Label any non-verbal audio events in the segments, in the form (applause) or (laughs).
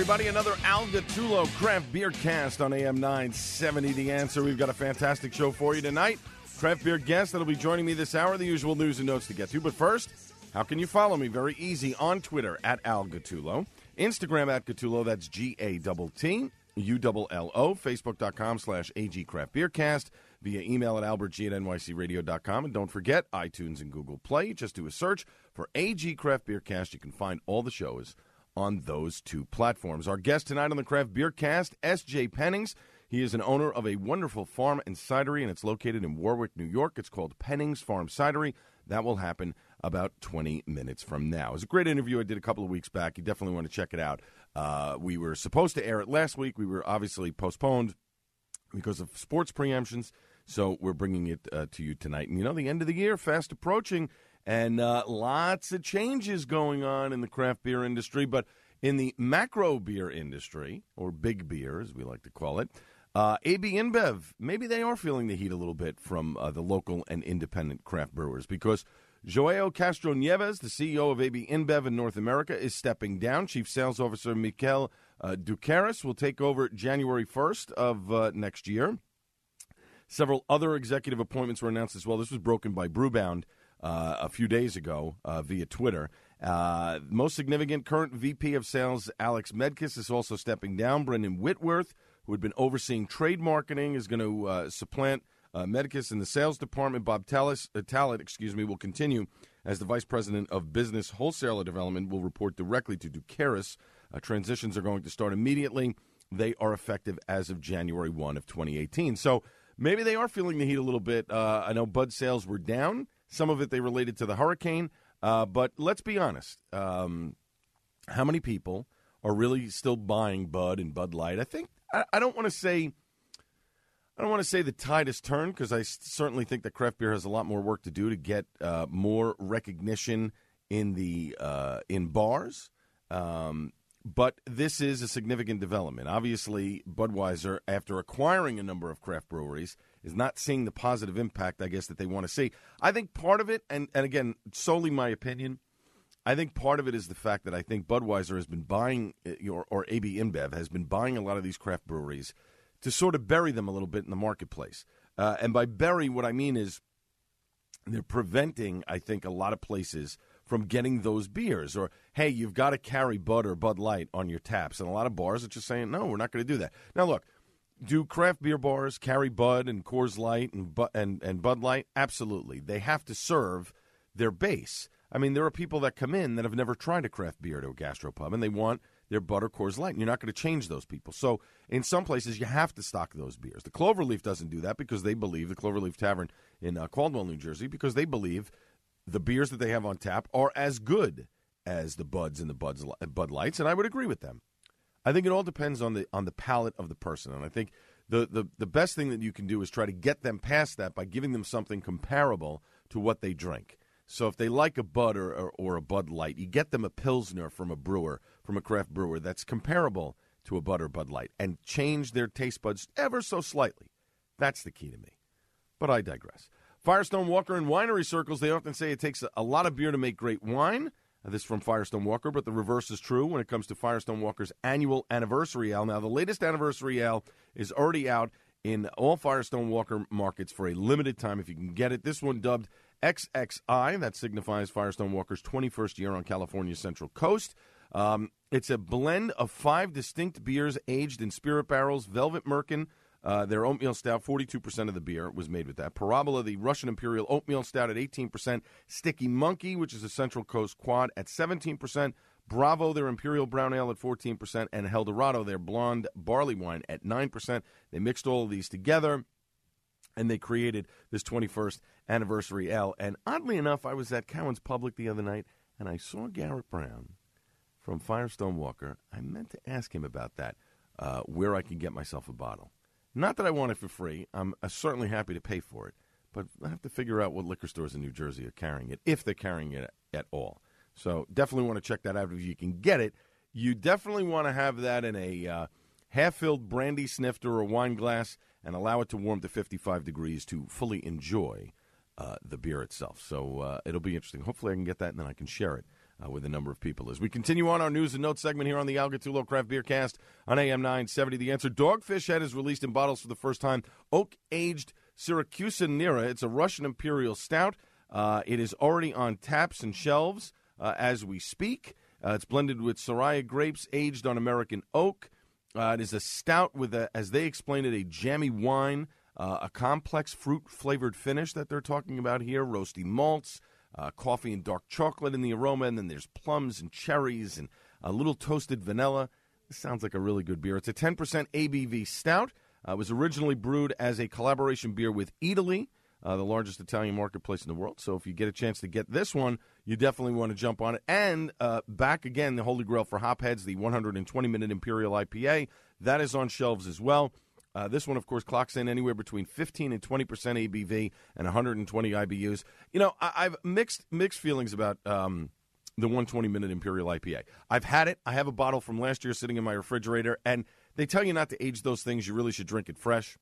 everybody. Another Al Gattullo Craft Beer Cast on AM 970. The answer. We've got a fantastic show for you tonight. Craft beer guest that'll be joining me this hour. The usual news and notes to get to. But first, how can you follow me? Very easy on Twitter at Al Gattullo, Instagram at Gattullo. That's G A T T U L L O. Facebook.com slash AG Craft Beer Cast. Via email at albertg at nycradio.com. And don't forget iTunes and Google Play. Just do a search for AG Craft Beer Cast. You can find all the shows on those two platforms. Our guest tonight on the Craft Beer Cast, S.J. Pennings. He is an owner of a wonderful farm and cidery, and it's located in Warwick, New York. It's called Pennings Farm Cidery. That will happen about 20 minutes from now. It's a great interview I did a couple of weeks back. You definitely want to check it out. Uh, we were supposed to air it last week. We were obviously postponed because of sports preemptions. So we're bringing it uh, to you tonight. And you know, the end of the year fast approaching and uh, lots of changes going on in the craft beer industry. But in the macro beer industry, or big beer as we like to call it, uh, AB InBev, maybe they are feeling the heat a little bit from uh, the local and independent craft brewers because Joao Castro Neves, the CEO of AB InBev in North America, is stepping down. Chief Sales Officer Mikel uh, Doukeris will take over January 1st of uh, next year. Several other executive appointments were announced as well. This was broken by Brewbound uh, a few days ago uh, via Twitter. Uh, most significant current VP of Sales Alex Medicis is also stepping down. Brendan Whitworth, who had been overseeing trade marketing, is going to uh, supplant uh, Medicis in the sales department. Bob Tallis, uh, Tallet, excuse me, will continue as the vice president of business wholesaler development. Will report directly to Doukeris. Uh, transitions are going to start immediately. They are effective as of January one of 2018. So maybe they are feeling the heat a little bit. I know Bud sales were down. Some of it they related to the hurricane. Uh, but let's be honest. Um, how many people are really still buying Bud and Bud Light? I think I, I don't want to say. I don't want to say the tide has turned because I certainly think that craft beer has a lot more work to do to get uh, more recognition in the uh, in bars. Um, but this is a significant development. Obviously, Budweiser, after acquiring a number of craft breweries, is not seeing the positive impact, I guess, that they want to see. I think part of it, and, and again, solely my opinion, I think part of it is the fact that I think Budweiser has been buying, or, or AB InBev has been buying a lot of these craft breweries to sort of bury them a little bit in the marketplace. Uh, and by bury, what I mean is they're preventing, I think, a lot of places from getting those beers. Or, hey, you've got to carry Bud or Bud Light on your taps. And a lot of bars are just saying, no, we're not going to do that. Now, look, do craft beer bars carry Bud and Coors Light and, and, and Bud Light? Absolutely. They have to serve their base. I mean, there are people that come in that have never tried a craft beer to a gastropub, and they want their Bud or Coors Light, you're not going to change those people. So, in some places, you have to stock those beers. The Cloverleaf doesn't do that because they believe the Cloverleaf Tavern in uh, Caldwell, New Jersey, because they believe the beers that they have on tap are as good as the Buds and the Buds, Bud Lights, and I would agree with them. I think it all depends on the on the palate of the person, and I think the, the the best thing that you can do is try to get them past that by giving them something comparable to what they drink. So if they like a Bud or, or, or a Bud Light, you get them a Pilsner from a brewer, from a craft brewer that's comparable to a Bud or Bud Light, and change their taste buds ever so slightly. That's the key to me. But I digress. Firestone Walker in winery circles, they often say it takes a, a lot of beer to make great wine. This from Firestone Walker, but the reverse is true when it comes to Firestone Walker's annual anniversary ale. Now, the latest anniversary ale is already out in all Firestone Walker markets for a limited time if you can get it. This one dubbed XXI, that signifies Firestone Walker's 21st year on California's Central Coast. Um, it's a blend of five distinct beers aged in spirit barrels, Velvet Merkin, Uh, their oatmeal stout, 42% of the beer was made with that. Parabola, the Russian Imperial oatmeal stout at 18%. Sticky Monkey, which is a Central Coast quad, at 17%. Bravo, their Imperial Brown Ale at 14%. And Eldorado, their blonde barley wine at 9%. They mixed all of these together and they created this 21st anniversary ale. And oddly enough, I was at Cowan's Public the other night and I saw Garrett Brown from Firestone Walker. I meant to ask him about that, uh, where I can get myself a bottle. Not that I want it for free. I'm uh, certainly happy to pay for it, but I have to figure out what liquor stores in New Jersey are carrying it, if they're carrying it at all. So definitely want to check that out if you can get it. You definitely want to have that in a uh, half-filled brandy snifter or wine glass and allow it to warm to 55 degrees to fully enjoy uh, the beer itself. So uh, it'll be interesting. Hopefully, I can get that and then I can share it uh, with a number of people. As we continue on our news and notes segment here on the Al Gattullo Craft Beer Cast on AM 970, The Answer Dogfish Head is released in bottles for the first time. Oak aged Siracusa Nera. It's a Russian Imperial Stout. Uh, it is already on taps and shelves uh, as we speak. Uh, it's blended with Soraya grapes aged on American oak. Uh, it is a stout with, a, as they explain it, a jammy wine, uh, a complex fruit flavored finish that they're talking about here, roasty malts, uh, coffee and dark chocolate in the aroma, and then there's plums and cherries and a little toasted vanilla. This sounds like a really good beer. It's a 10% ABV stout. Uh, it was originally brewed as a collaboration beer with Eataly, uh, the largest Italian marketplace in the world. So if you get a chance to get this one, you definitely want to jump on it. And uh, back again, the Holy Grail for hopheads, the 120 minute Imperial IPA, that is on shelves as well. Uh, this one, of course, clocks in anywhere between 15 and 20 percent ABV and 120 IBUs. You know, I- have mixed mixed feelings about um, the 120 minute Imperial IPA. I've had it. I have a bottle from last year sitting in my refrigerator, and they tell you not to age those things. You really should drink it fresh.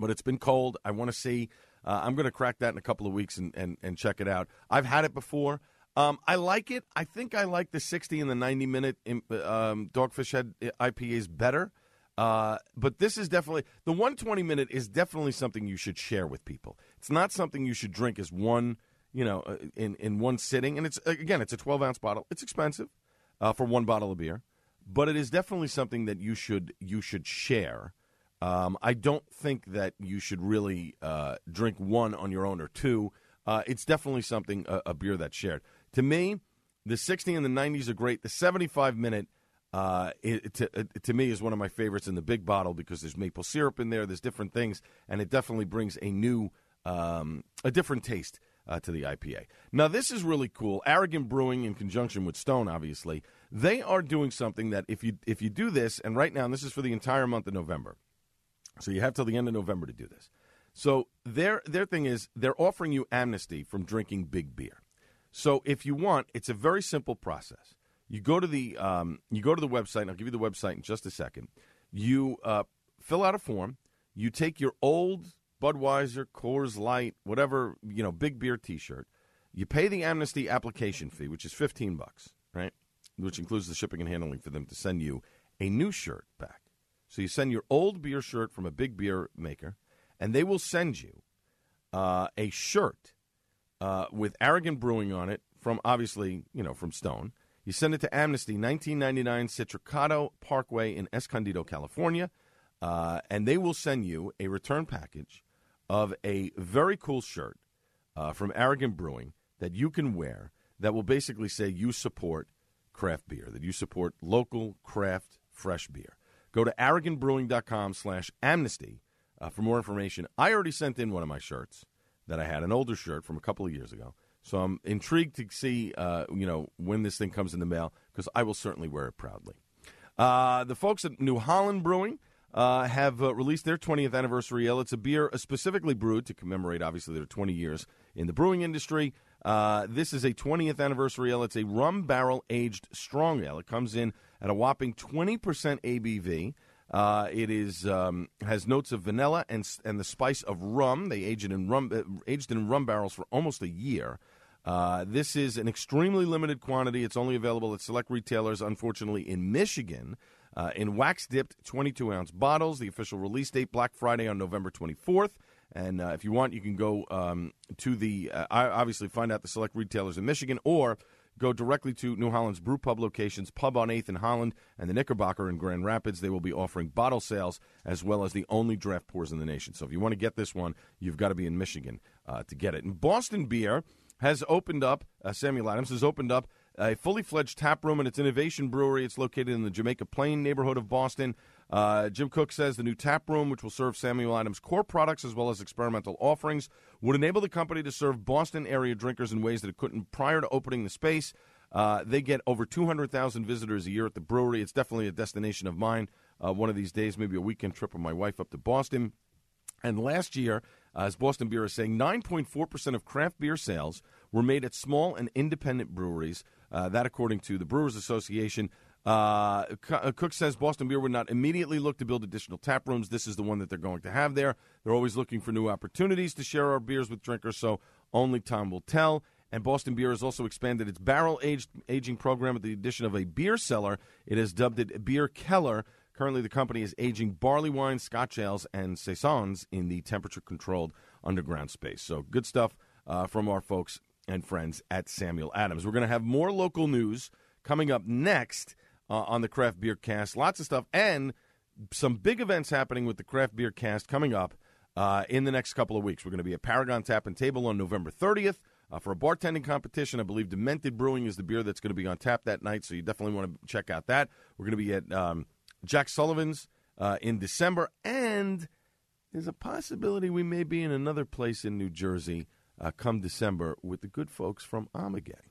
But it's been cold. I want to see. Uh, I'm going to crack that in a couple of weeks and, and, and check it out. I've had it before. Um, I like it. I think I like the 60 and the 90 minute um, Dogfish Head IPAs better. Uh, but this is definitely the 120 minute is definitely something you should share with people. It's not something you should drink as one, you know, uh, in in one sitting. And it's again, it's a 12 ounce bottle. It's expensive uh, for one bottle of beer, but it is definitely something that you should you should share. Um, I don't think that you should really uh, drink one on your own or two. Uh, it's definitely something a, a beer that's shared. To me, the 60 and the 90s are great. The 75 minute uh, it, to, it, to me is one of my favorites in the big bottle because there's maple syrup in there, there's different things, and it definitely brings a new, um, a different taste uh, to the IPA. Now, this is really cool. Arrogant Brewing, in conjunction with Stone, obviously, they are doing something that if you if you do this, and right now, and this is for the entire month of November, so you have till the end of November to do this. So their their thing is they're offering you amnesty from drinking big beer. So if you want, it's a very simple process. You go to the um, you go to the website. And I'll give you the website in just a second. You uh, fill out a form. You take your old Budweiser, Coors Light, whatever you know, big beer T-shirt. You pay the amnesty application fee, which is fifteen bucks, right? Which includes the shipping and handling for them to send you a new shirt back. So you send your old beer shirt from a big beer maker, and they will send you uh, a shirt uh, with Arrogant Brewing on it from obviously you know from Stone you send it to Amnesty, 1999 Citracado Parkway in Escondido, California, uh, and they will send you a return package of a very cool shirt uh, from Arrogant Brewing that you can wear that will basically say you support craft beer, that you support local craft fresh beer. Go to arrogantbrewing.com slash amnesty uh, for more information. I already sent in one of my shirts that I had, an older shirt from a couple of years ago. So I'm intrigued to see, uh, you know, when this thing comes in the mail because I will certainly wear it proudly. Uh, the folks at New Holland Brewing uh, have uh, released their 20th anniversary ale. It's a beer specifically brewed to commemorate, obviously, their 20 years in the brewing industry. Uh, this is a 20th anniversary ale. It's a rum barrel aged strong ale. It comes in at a whopping 20% ABV. Uh, it is um, has notes of vanilla and and the spice of rum. They aged it in rum uh, aged in rum barrels for almost a year. Uh, this is an extremely limited quantity. It's only available at select retailers, unfortunately, in Michigan, uh, in wax dipped 22 ounce bottles. The official release date, Black Friday on November 24th. And uh, if you want, you can go um, to the, uh, obviously, find out the select retailers in Michigan, or go directly to New Holland's Brew Pub locations, Pub on 8th in Holland and the Knickerbocker in Grand Rapids. They will be offering bottle sales as well as the only draft pours in the nation. So if you want to get this one, you've got to be in Michigan uh, to get it. And Boston Beer has opened up, uh, Samuel Adams has opened up a fully fledged tap room in its Innovation Brewery. It's located in the Jamaica Plain neighborhood of Boston. Uh, Jim Koch says the new tap room, which will serve Samuel Adams' core products as well as experimental offerings, would enable the company to serve Boston area drinkers in ways that it couldn't prior to opening the space. Uh, they get over 200,000 visitors a year at the brewery. It's definitely a destination of mine. Uh, one of these days, maybe a weekend trip with my wife up to Boston. And last year, as Boston Beer is saying, 9.4% of craft beer sales were made at small and independent breweries. Uh, that, according to the Brewers Association. Uh, uh, Koch says Boston Beer would not immediately look to build additional tap rooms. This is the one that they're going to have there. They're always looking for new opportunities to share our beers with drinkers, so only time will tell. And Boston Beer has also expanded its barrel aged aging program with the addition of a beer cellar. It has dubbed it Beer Keller. Currently, the company is aging barley wine, Scotch ales, and saisons in the temperature controlled underground space. So, good stuff uh, from our folks and friends at Samuel Adams. We're going to have more local news coming up next uh, on the Craft Beer Cast. Lots of stuff and some big events happening with the Craft Beer Cast coming up uh, in the next couple of weeks. We're going to be at Paragon Tap and Table on November 30th. Uh, for a bartending competition, I believe Demented Brewing is the beer that's going to be on tap that night, so you definitely want to check out that. We're going to be at um, Jack Sullivan's uh, in December, and there's a possibility we may be in another place in New Jersey uh, come December with the good folks from Ommegang.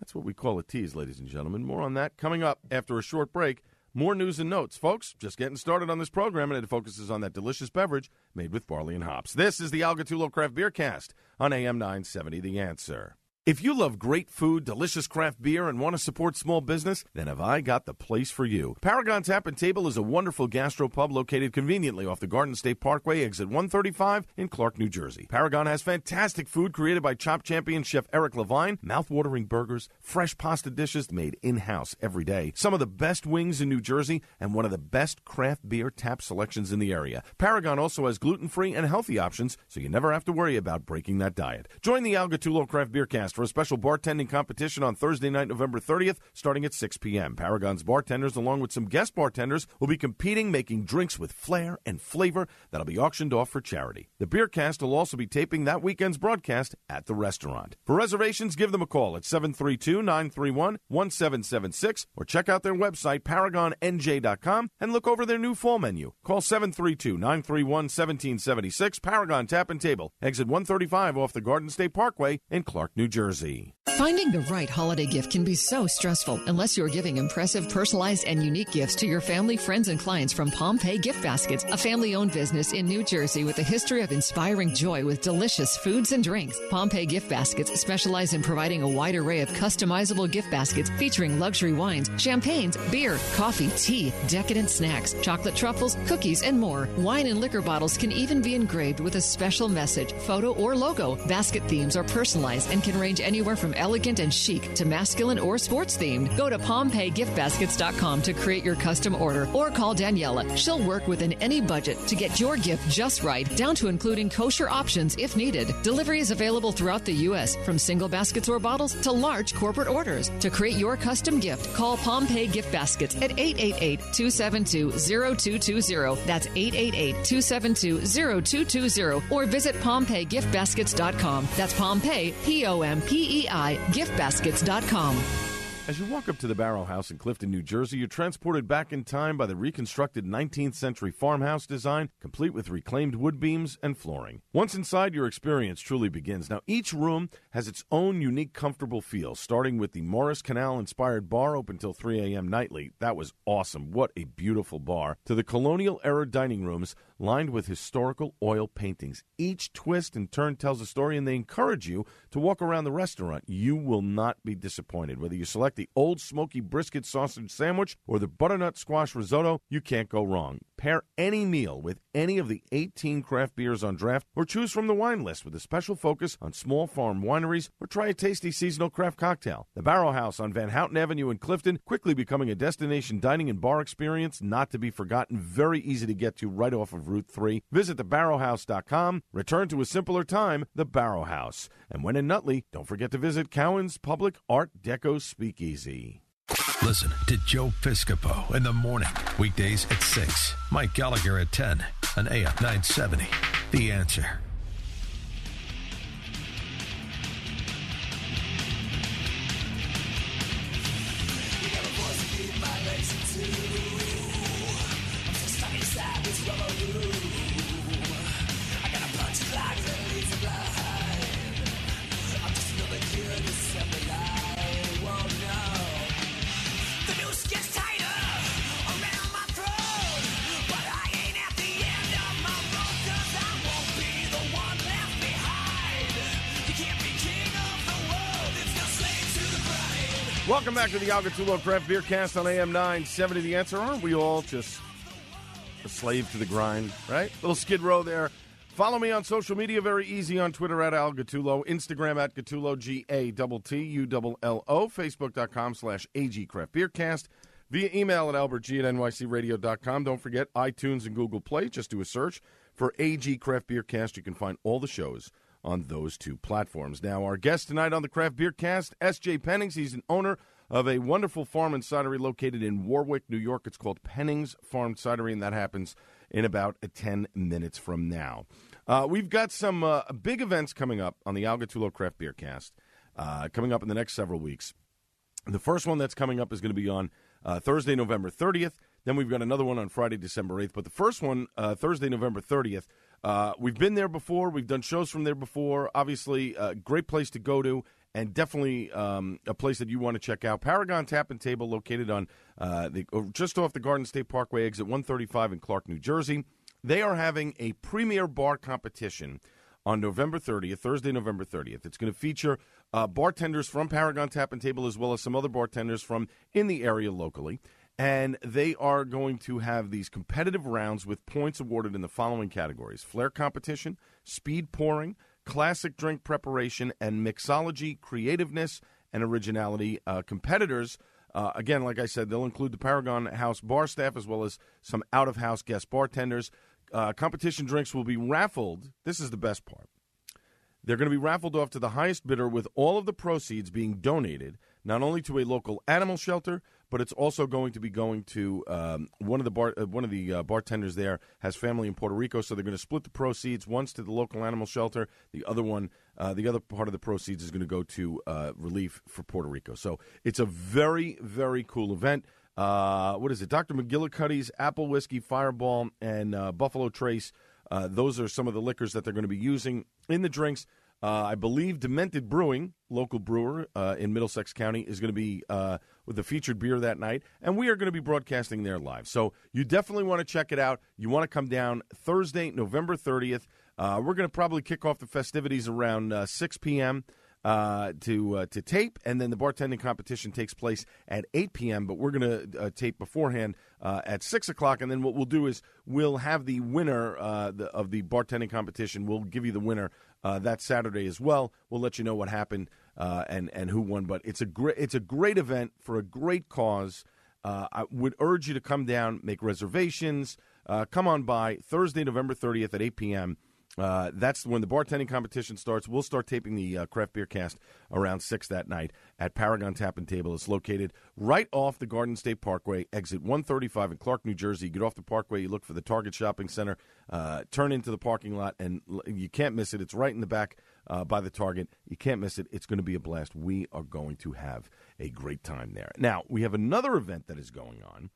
That's what we call a tease, ladies and gentlemen. More on that coming up after a short break. More news and notes, folks. Just getting started on this program, and it focuses on that delicious beverage made with barley and hops. This is the Al Gattullo Craft Beer Cast on AM 970 The Answer. If you love great food, delicious craft beer, and want to support small business, then have I got the place for you. Paragon Tap and Table is a wonderful gastropub located conveniently off the Garden State Parkway, exit 135 in Clark, New Jersey. Paragon has fantastic food created by Chopped Champion Chef Eric Levine, mouth-watering burgers, fresh pasta dishes made in-house every day, some of the best wings in New Jersey, and one of the best craft beer tap selections in the area. Paragon also has gluten-free and healthy options, so you never have to worry about breaking that diet. Join the Al Gattullo Craft Beer Cast for a special bartending competition on Thursday night, November 30th, starting at 6 p.m. Paragon's bartenders, along with some guest bartenders, will be competing, making drinks with flair and flavor that'll be auctioned off for charity. The Beer Cast will also be taping that weekend's broadcast at the restaurant. For reservations, give them a call at 732 931 1776 or check out their website, paragonnj.com, and look over their new fall menu. Call 732 931 1776, Paragon Tap and Table, exit 135 off the Garden State Parkway in Clark, New Jersey. Finding the right holiday gift can be so stressful unless you're giving impressive, personalized, and unique gifts to your family, friends, and clients from Pompeii Gift Baskets, a family owned business in New Jersey with a history of inspiring joy with delicious foods and drinks. Pompeii Gift Baskets specialize in providing a wide array of customizable gift baskets featuring luxury wines, champagnes, beer, coffee, tea, decadent snacks, chocolate truffles, cookies, and more. Wine and liquor bottles can even be engraved with a special message, photo, or logo. Basket themes are personalized and can range anywhere from elegant and chic to masculine or sports themed. Go to PompeiGiftBaskets.com to create your custom order or call Daniela. She'll work within any budget to get your gift just right, down to including kosher options if needed. Delivery is available throughout the U.S., from single baskets or bottles to large corporate orders. To create your custom gift, call Pompeii Gift Baskets at 888 272 0220. That's 888 272 0220. Or visit PompeiGiftBaskets.com. That's Pompeii, P O M P E I, giftbaskets.com. As you walk up to the Barrel House in Clifton, New Jersey, you're transported back in time by the reconstructed 19th century farmhouse design, complete with reclaimed wood beams and flooring. Once inside, your experience truly begins. Now, each room has its own unique, comfortable feel, starting with the Morris Canal inspired bar open till 3 a.m. nightly. That was awesome. What a beautiful bar. To the colonial era dining rooms lined with historical oil paintings. Each twist and turn tells a story, and they encourage you to walk around the restaurant. You will not be disappointed. Whether you select the old smoky brisket sausage sandwich, or the butternut squash risotto, you can't go wrong. Pair any meal with any of the 18 craft beers on draft, or choose from the wine list with a special focus on small farm wineries, or try a tasty seasonal craft cocktail. The Barrel House on Van Houten Avenue in Clifton, quickly becoming a destination dining and bar experience not to be forgotten. Very easy to get to right off of Route 3. Visit thebarrelhouse.com. Return to a simpler time, the Barrel House. And when in Nutley, don't forget to visit Cowan's Public Art Deco Speakeasy. Listen to Joe Piscopo in the morning, weekdays at 6. Mike Gallagher at 10 on AM 970. The answer. Welcome back to the Al Gattullo Craft Beer Cast on AM 970. The answer, aren't we all just a slave to the grind, right? Little skid row there. Follow me on social media, very easy on Twitter at Al Gattullo, Instagram at Gattullo, G A T T U L L O, Facebook.com slash AG Craft Beer Cast, via email at albertg at nycradio.com. Don't forget iTunes and Google Play. Just do a search for AG Craft Beer Cast. You can find all the shows on those two platforms. Now, our guest tonight on the Craft Beer Cast, S.J. Pennings. He's an owner of a wonderful farm and cidery located in Warwick, New York. It's called Pennings Farm Cidery, and that happens in about 10 minutes from now. Uh, we've got some uh, big events coming up on the Al Gattullo Craft Beer Cast uh, coming up in the next several weeks. The first one that's coming up is going to be on uh, Thursday, November 30th. Then we've got another one on Friday, December 8th. But the first one, uh, Thursday, November 30th, uh, we've been there before. We've done shows from there before. Obviously, a great place to go to, and definitely um, a place that you want to check out. Paragon Tap and Table, located on uh, the just off the Garden State Parkway exit 135 in Clark, New Jersey. They are having a premier bar competition on November 30th, Thursday, November 30th. It's going to feature uh, bartenders from Paragon Tap and Table as well as some other bartenders from in the area locally and they are going to have these competitive rounds with points awarded in the following categories flair competition, speed pouring, classic drink preparation, and mixology, creativeness, and originality. Uh, competitors, uh, again, like I said, they'll include the Paragon House bar staff as well as some out of house guest bartenders. Uh, competition drinks will be raffled. This is the best part. They're going to be raffled off to the highest bidder with all of the proceeds being donated not only to a local animal shelter, but it's also going to be going to um, one of the bar, uh, one of the uh, bartenders there has family in Puerto Rico, so they're going to split the proceeds. Once to the local animal shelter, the other one, uh, the other part of the proceeds is going to go to uh, relief for Puerto Rico. So it's a very very cool event. Uh, what is it? Dr. McGillicuddy's Apple Whiskey, Fireball, and uh, Buffalo Trace. those are some of the liquors that they're going to be using in the drinks. I believe Demented Brewing, local brewer in Middlesex County, is going to be with the featured beer that night, and we are going to be broadcasting there live. So you definitely want to check it out. You want to come down Thursday, November 30th. Uh, we're going to probably kick off the festivities around uh, 6 p.m uh, to uh, to tape, and then the bartending competition takes place at 8 p.m. But we're going to uh, tape beforehand uh, at 6 o'clock, and then what we'll do is we'll have the winner the, of the bartending competition. We'll give you the winner that Saturday as well. We'll let you know what happened and and who won. But it's a great it's a great event for a great cause. I would urge you to come down, make reservations. come on by Thursday, November 30th at 8 p.m. Uh, that's when the bartending competition starts. We'll start taping the uh, craft beer cast around six that night at Paragon Tap and Table. It's located right off the Garden State Parkway, exit 135 in Clark, New Jersey. You get off the Parkway, you look for the Target Shopping Center, uh, turn into the parking lot, and you can't miss it. It's right in the back uh, by the Target. You can't miss it. It's going to be a blast. We are going to have a great time there. Now we have another event that is going on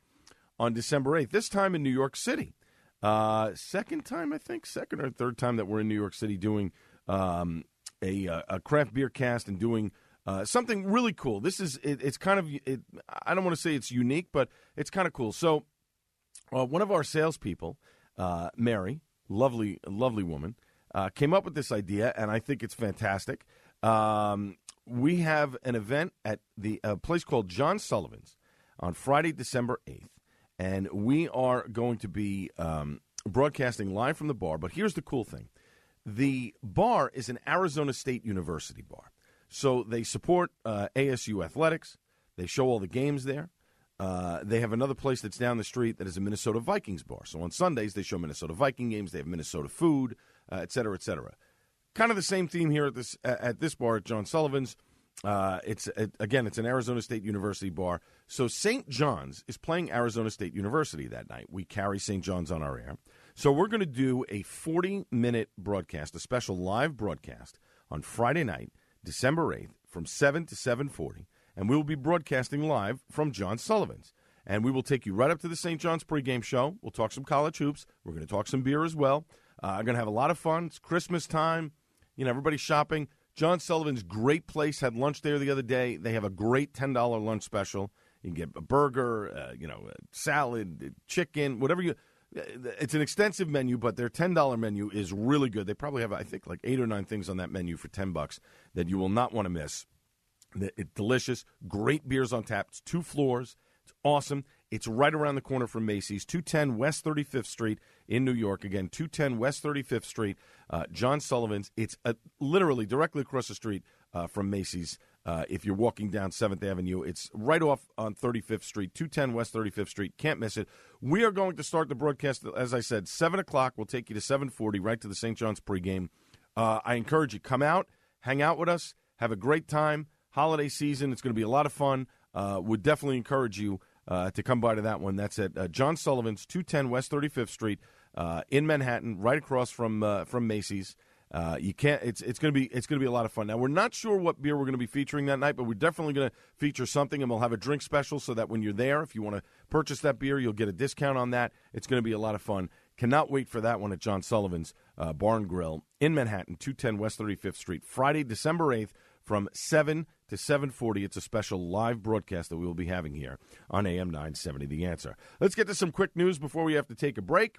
on December 8th. This time in New York City. Uh, second time, I think, second or third time that we're in New York City doing um, a, uh, a, craft beer cast and doing uh, something really cool. This is it, it's kind of it, I don't want to say it's unique, but it's kind of cool. So, uh, one of our salespeople, uh, Mary, lovely, lovely woman, uh, came up with this idea, and I think it's fantastic. Um, we have an event at the a place called John Sullivan's on Friday, December 8th. And we are going to be um, broadcasting live from the bar. But here's the cool thing the bar is an Arizona State University bar. So they support uh, ASU athletics, they show all the games there. Uh, they have another place that's down the street that is a Minnesota Vikings bar. So on Sundays, they show Minnesota Viking games. They have Minnesota food, uh, et cetera, et cetera. Kind of the same theme here at this at this bar at John Sullivan's. Uh, it's it, again, it's an Arizona State University bar. So St. John's is playing Arizona State University that night. We carry St. John's on our air. So we're going to do a 40 minute broadcast, a special live broadcast on Friday night, December 8th, from 7 to 7:40 and we will be broadcasting live from John Sullivan's. And we will take you right up to the St. John's pregame show. We'll talk some college hoops. We're going to talk some beer as well. Uh, I'm going to have a lot of fun. It's Christmas time. You know, everybody's shopping. John Sullivan's great place. Had lunch there the other day. They have a great ten dollar lunch special. You can get a burger, uh, you know, salad, chicken, whatever you. It's an extensive menu, but their ten dollar menu is really good. They probably have, I think, like eight or nine things on that menu for ten bucks that you will not want to miss. It's delicious. Great beers on tap. It's two floors. It's awesome. It's right around the corner from Macy's, 210 West 35th Street in New York. Again, 210 West 35th Street, uh, John Sullivan's. It's uh, literally directly across the street uh, from Macy's. Uh, if you're walking down 7th Avenue, it's right off on 35th Street, 210 West 35th Street. Can't miss it. We are going to start the broadcast, as I said, 7 o'clock. We'll take you to 740, right to the St. John's pregame. Uh, I encourage you, come out, hang out with us, have a great time holiday season. It's going to be a lot of fun. Uh, would definitely encourage you uh, to come by to that one. That's at uh, John Sullivan's, 210 West 35th Street uh, in Manhattan, right across from uh, from Macy's. Uh, you can't. It's it's to be it's to be a lot of fun. Now we're not sure what beer we're to be featuring that night, but we're definitely to feature something, and we'll have a drink special so that when you're there, if you want to purchase that beer, you'll get a discount on that. It's to be a lot of fun. Cannot wait for that one at John Sullivan's uh, Barn Grill in Manhattan, 210 West 35th Street, Friday, December 8th from 7 to 7:40. It's a special live broadcast that we will be having here on AM 970 The Answer. Let's get to some quick news before we have to take a break.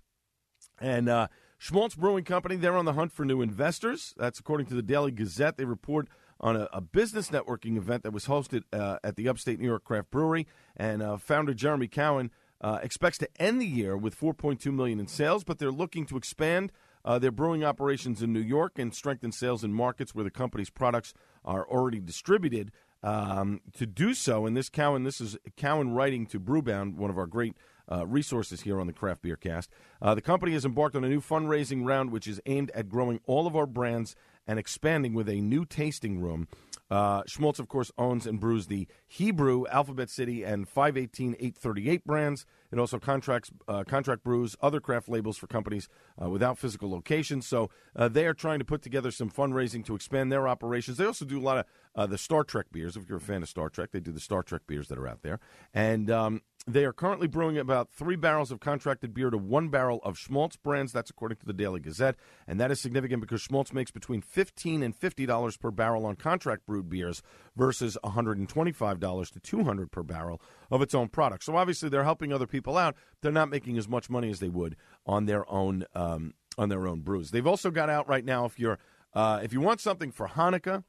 And uh, Shmaltz Brewing Company, they're on the hunt for new investors. That's according to the Daily Gazette. They report on a, a business networking event that was hosted uh, at the Upstate New York Craft Brewery, and uh, founder Jeremy Cowan uh, expects to end the year with 4.2 million in sales, but they're looking to expand uh, their brewing operations in New York and strengthen sales in markets where the company's products are already distributed. Um, to do so, and this Cowan, this is Cowan writing to Brewbound, one of our great uh, resources here on the Craft Beer Cast. Uh, the company has embarked on a new fundraising round, which is aimed at growing all of our brands and expanding with a new tasting room. Uh, Shmaltz, of course, owns and brews the Hebrew, Alphabet City, and 518 838 brands. It also contracts uh, contract brews other craft labels for companies uh, without physical locations. So uh, they are trying to put together some fundraising to expand their operations. They also do a lot of uh, the Star Trek beers. If you're a fan of Star Trek, they do the Star Trek beers that are out there. And um, they are currently brewing about three barrels of contracted beer to one barrel of Shmaltz brands. That's according to the Daily Gazette, and that is significant because Shmaltz makes between 15 and fifty dollars per barrel on contract brewed beers versus one hundred and twenty-five dollars to 200 per barrel of its own product. So obviously, they're helping other people out. They're not making as much money as they would on their own um, on their own brews. They've also got out right now if you're uh, if you want something for Hanukkah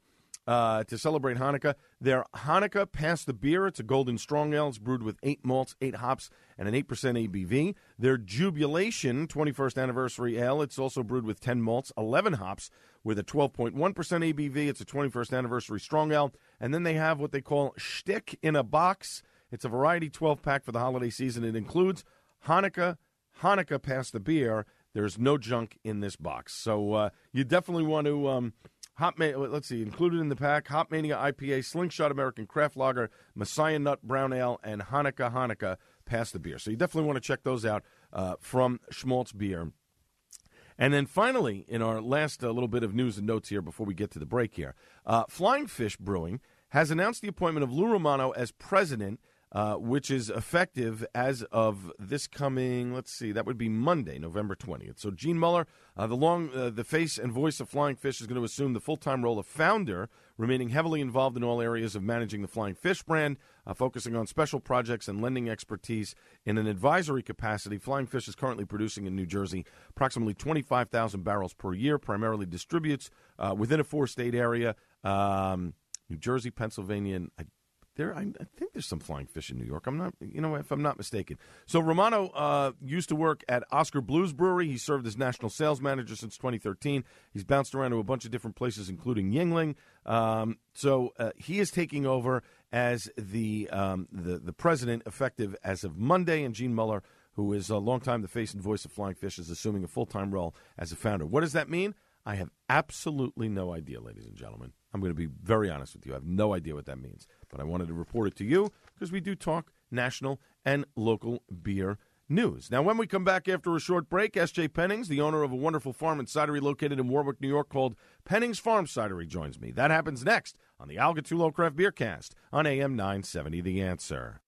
uh, to celebrate Hanukkah. Their Hanukkah Pass the Beer. It's a golden strong ale. It's brewed with eight malts, eight hops, and an 8% ABV. Their Jewbelation 21st Anniversary Ale. It's also brewed with 10 malts, 11 hops, with a 12.1% ABV. It's a 21st Anniversary strong ale. And then they have what they call Shtick in a Box. It's a variety 12 pack for the holiday season. It includes Hanukkah, Hanukkah Pass the Beer. There's no junk in this box. So uh, you definitely want to. Um, Hop let's see, included in the pack: Hop Manna IPA, Slingshot American Craft Lager, Messiah Nut Brown Ale, and Hanukkah Hanukkah Pass the Beer. So you definitely want to check those out uh, from Shmaltz Beer. And then finally, in our last uh, little bit of news and notes here before we get to the break here, uh, Flying Fish Brewing has announced the appointment of Lou Romano as president uh, which is effective as of this coming. Let's see, that would be Monday, November twentieth. So Gene Muller, uh, the long, uh, the face and voice of Flying Fish, is going to assume the full time role of founder, remaining heavily involved in all areas of managing the Flying Fish brand, uh, focusing on special projects and lending expertise in an advisory capacity. Flying Fish is currently producing in New Jersey approximately twenty five thousand barrels per year, primarily distributes uh, within a four state area. Um, New Jersey, Pennsylvania, and I, there I, I think there's some flying fish in New York. I'm not, you know, if I'm not mistaken. So Romano uh, used to work at Oskar Blues Brewery. He served as national sales manager since 2013. He's bounced around to a bunch of different places, including Yuengling. Um, so uh, he is taking over as the, um, the the president, effective as of Monday, and Gene Muller who is a long time the face and voice of Flying Fish, is assuming a full time role as a founder. What does that mean? I have absolutely no idea, ladies and gentlemen. I'm going to be very honest with you. I have no idea what that means. But I wanted to report it to you because we do talk national and local beer news. Now, when we come back after a short break, S.J. Pennings, the owner of a wonderful farm and cidery located in Warwick, New York, called Pennings Farm Cidery, joins me. That happens next on the Al Gattullo Craft Beer Cast on AM 970 The Answer.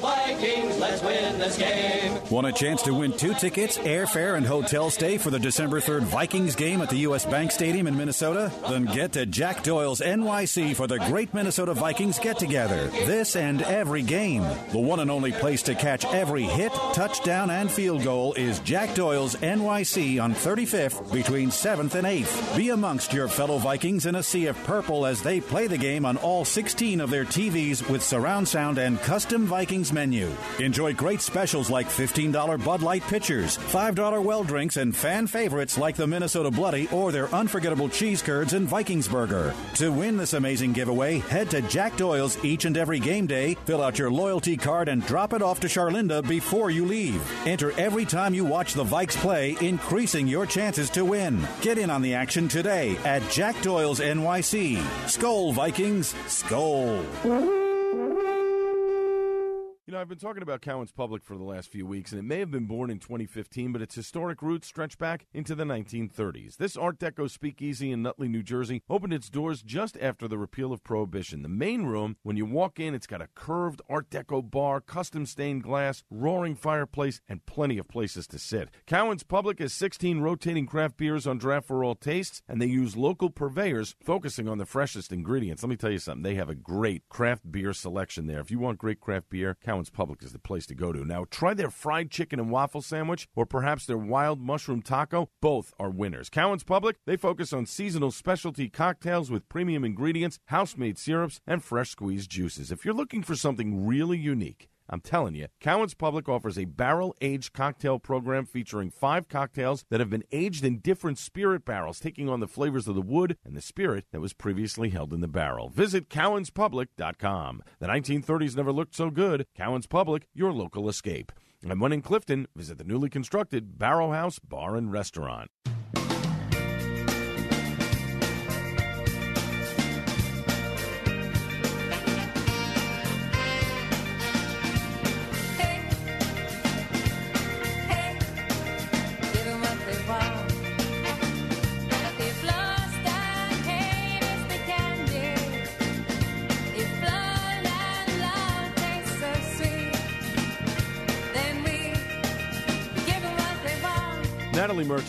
Vikings, let's win this game. Want a chance to win two tickets, airfare, and hotel stay for the December 3rd Vikings game at the U.S. Bank Stadium in Minnesota? Then get to Jack Doyle's NYC for the Great Minnesota Vikings get together. This and every game. The one and only place to catch every hit, touchdown, and field goal is Jack Doyle's NYC on 35th between 7th and 8th. Be amongst your fellow Vikings in a sea of purple as they play the game on all 16 of their TVs with surround sound and custom Vikings menu. Enjoy great specials like $15 Bud Light pitchers, $5 well drinks, and fan favorites like the Minnesota Bloody or their unforgettable cheese curds and Vikings burger. To win this amazing giveaway, head to Jack Doyle's each and every game day, fill out your loyalty card, and drop it off to Charlinda before you leave. Enter every time you watch the Vikes play, increasing your chances to win. Get in on the action today at Jack Doyle's NYC. Skol Vikings, Skol. You know, I've been talking about Cowan's Public for the last few weeks, and it may have been born in 2015, but its historic roots stretch back into the 1930s. This Art Deco speakeasy in Nutley, New Jersey, opened its doors just after the repeal of Prohibition. The main room, when you walk in, it's got a curved Art Deco bar, custom stained glass, roaring fireplace, and plenty of places to sit. Cowan's Public has 16 rotating craft beers on draft for all tastes, and they use local purveyors focusing on the freshest ingredients. Let me tell you something, they have a great craft beer selection there. If you want great craft beer, Cowan's Public is the place to go to. Now, try their fried chicken and waffle sandwich or perhaps their wild mushroom taco. Both are winners. Cowan's Public, they focus on seasonal specialty cocktails with premium ingredients, house made syrups, and fresh squeezed juices. If you're looking for something really unique, I'm telling you, Cowan's Public offers a barrel aged cocktail program featuring five cocktails that have been aged in different spirit barrels, taking on the flavors of the wood and the spirit that was previously held in the barrel. Visit cowanspublic.com. The 1930s never looked so good. Cowan's Public, your local escape. And when in Clifton, visit the newly constructed Barrel House Bar and Restaurant.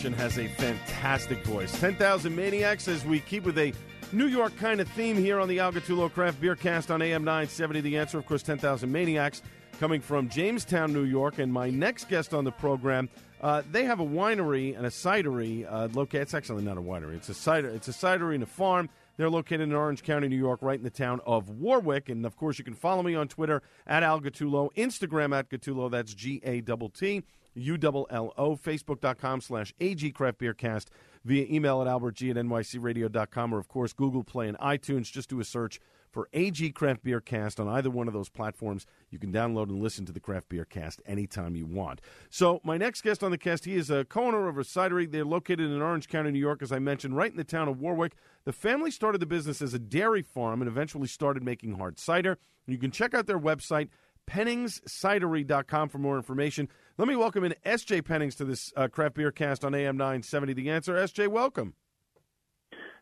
Has a fantastic voice. 10,000 Maniacs, as we keep with a New York kind of theme here on the Al Gattullo Craft Beer Cast on AM 970. The answer, of course, 10,000 Maniacs, coming from Jamestown, New York. And my next guest on the program, uh, they have a winery and a cidery. Uh, located, it's actually not a winery. It's a cider. It's a cidery and a farm. They're located in Orange County, New York, right in the town of Warwick. And of course, you can follow me on Twitter at Al Instagram at Gattullo. That's G A T T. U-double-L-O, Facebook.com slash AG Craft Beer Cast, via email at albertg at nycradio.com, or, of course, Google Play and iTunes. Just do a search for AG Craft Beer Cast on either one of those platforms. You can download and listen to the Craft Beer Cast anytime you want. So, my next guest on the cast, he is a co-owner of a cidery. They're located in Orange County, New York, as I mentioned, right in the town of Warwick. The family started the business as a dairy farm and eventually started making hard cider. You can check out their website, penningscidery.com for more information. Let me welcome in S.J. Pennings to this uh, Craft Beer Cast on AM 970 The Answer. S.J., welcome.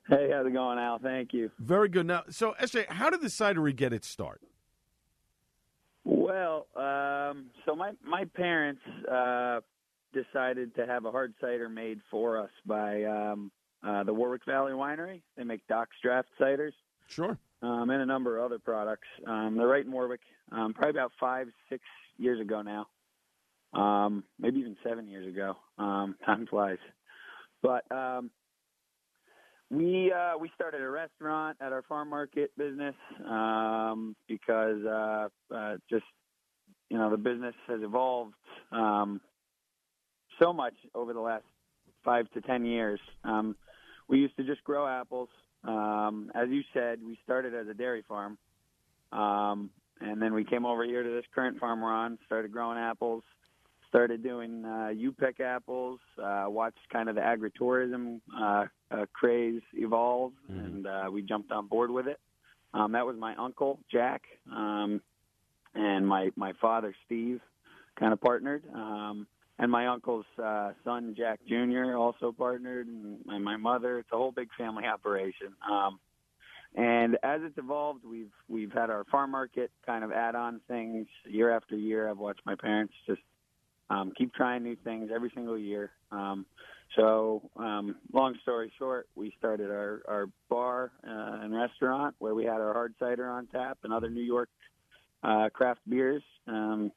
Hey, how's it going, Al? Thank you. Very good. Now, so S.J., how did the cidery get its start? Well, um, so my my parents uh, decided to have a hard cider made for us by um, uh, the Warwick Valley Winery. They make Doc's Draft ciders. Sure. Um, and a number of other products. Um, they're right in Warwick. Um, probably about five, six years ago now. Um, maybe even seven years ago. Um, (laughs) time flies. But um, We uh, we started a restaurant at our farm market business um, because uh, uh, just you know the business has evolved um, so much over the last five to ten years. Um, we used to just grow apples. Um, as you said, we started as a dairy farm, um, and then we came over here to this current farm we're on, started growing apples, started doing uh, U-pick apples, uh, watched kind of the agritourism uh, uh, craze evolve, Mm-hmm. and uh, we jumped on board with it. Um, that was my uncle Jack, um, and my my father Steve, kind of partnered. Um, and my uncle's uh, son Jack Jr. also partnered, and, and my mother. It's a whole big family operation. Um, and as it's evolved, we've we've had our farm market kind of add-on things year after year. I've watched my parents just um, keep trying new things every single year. Um, so, um, long story short, we started our our bar uh, and restaurant where we had our hard cider on tap and other New York uh, craft beers. Um,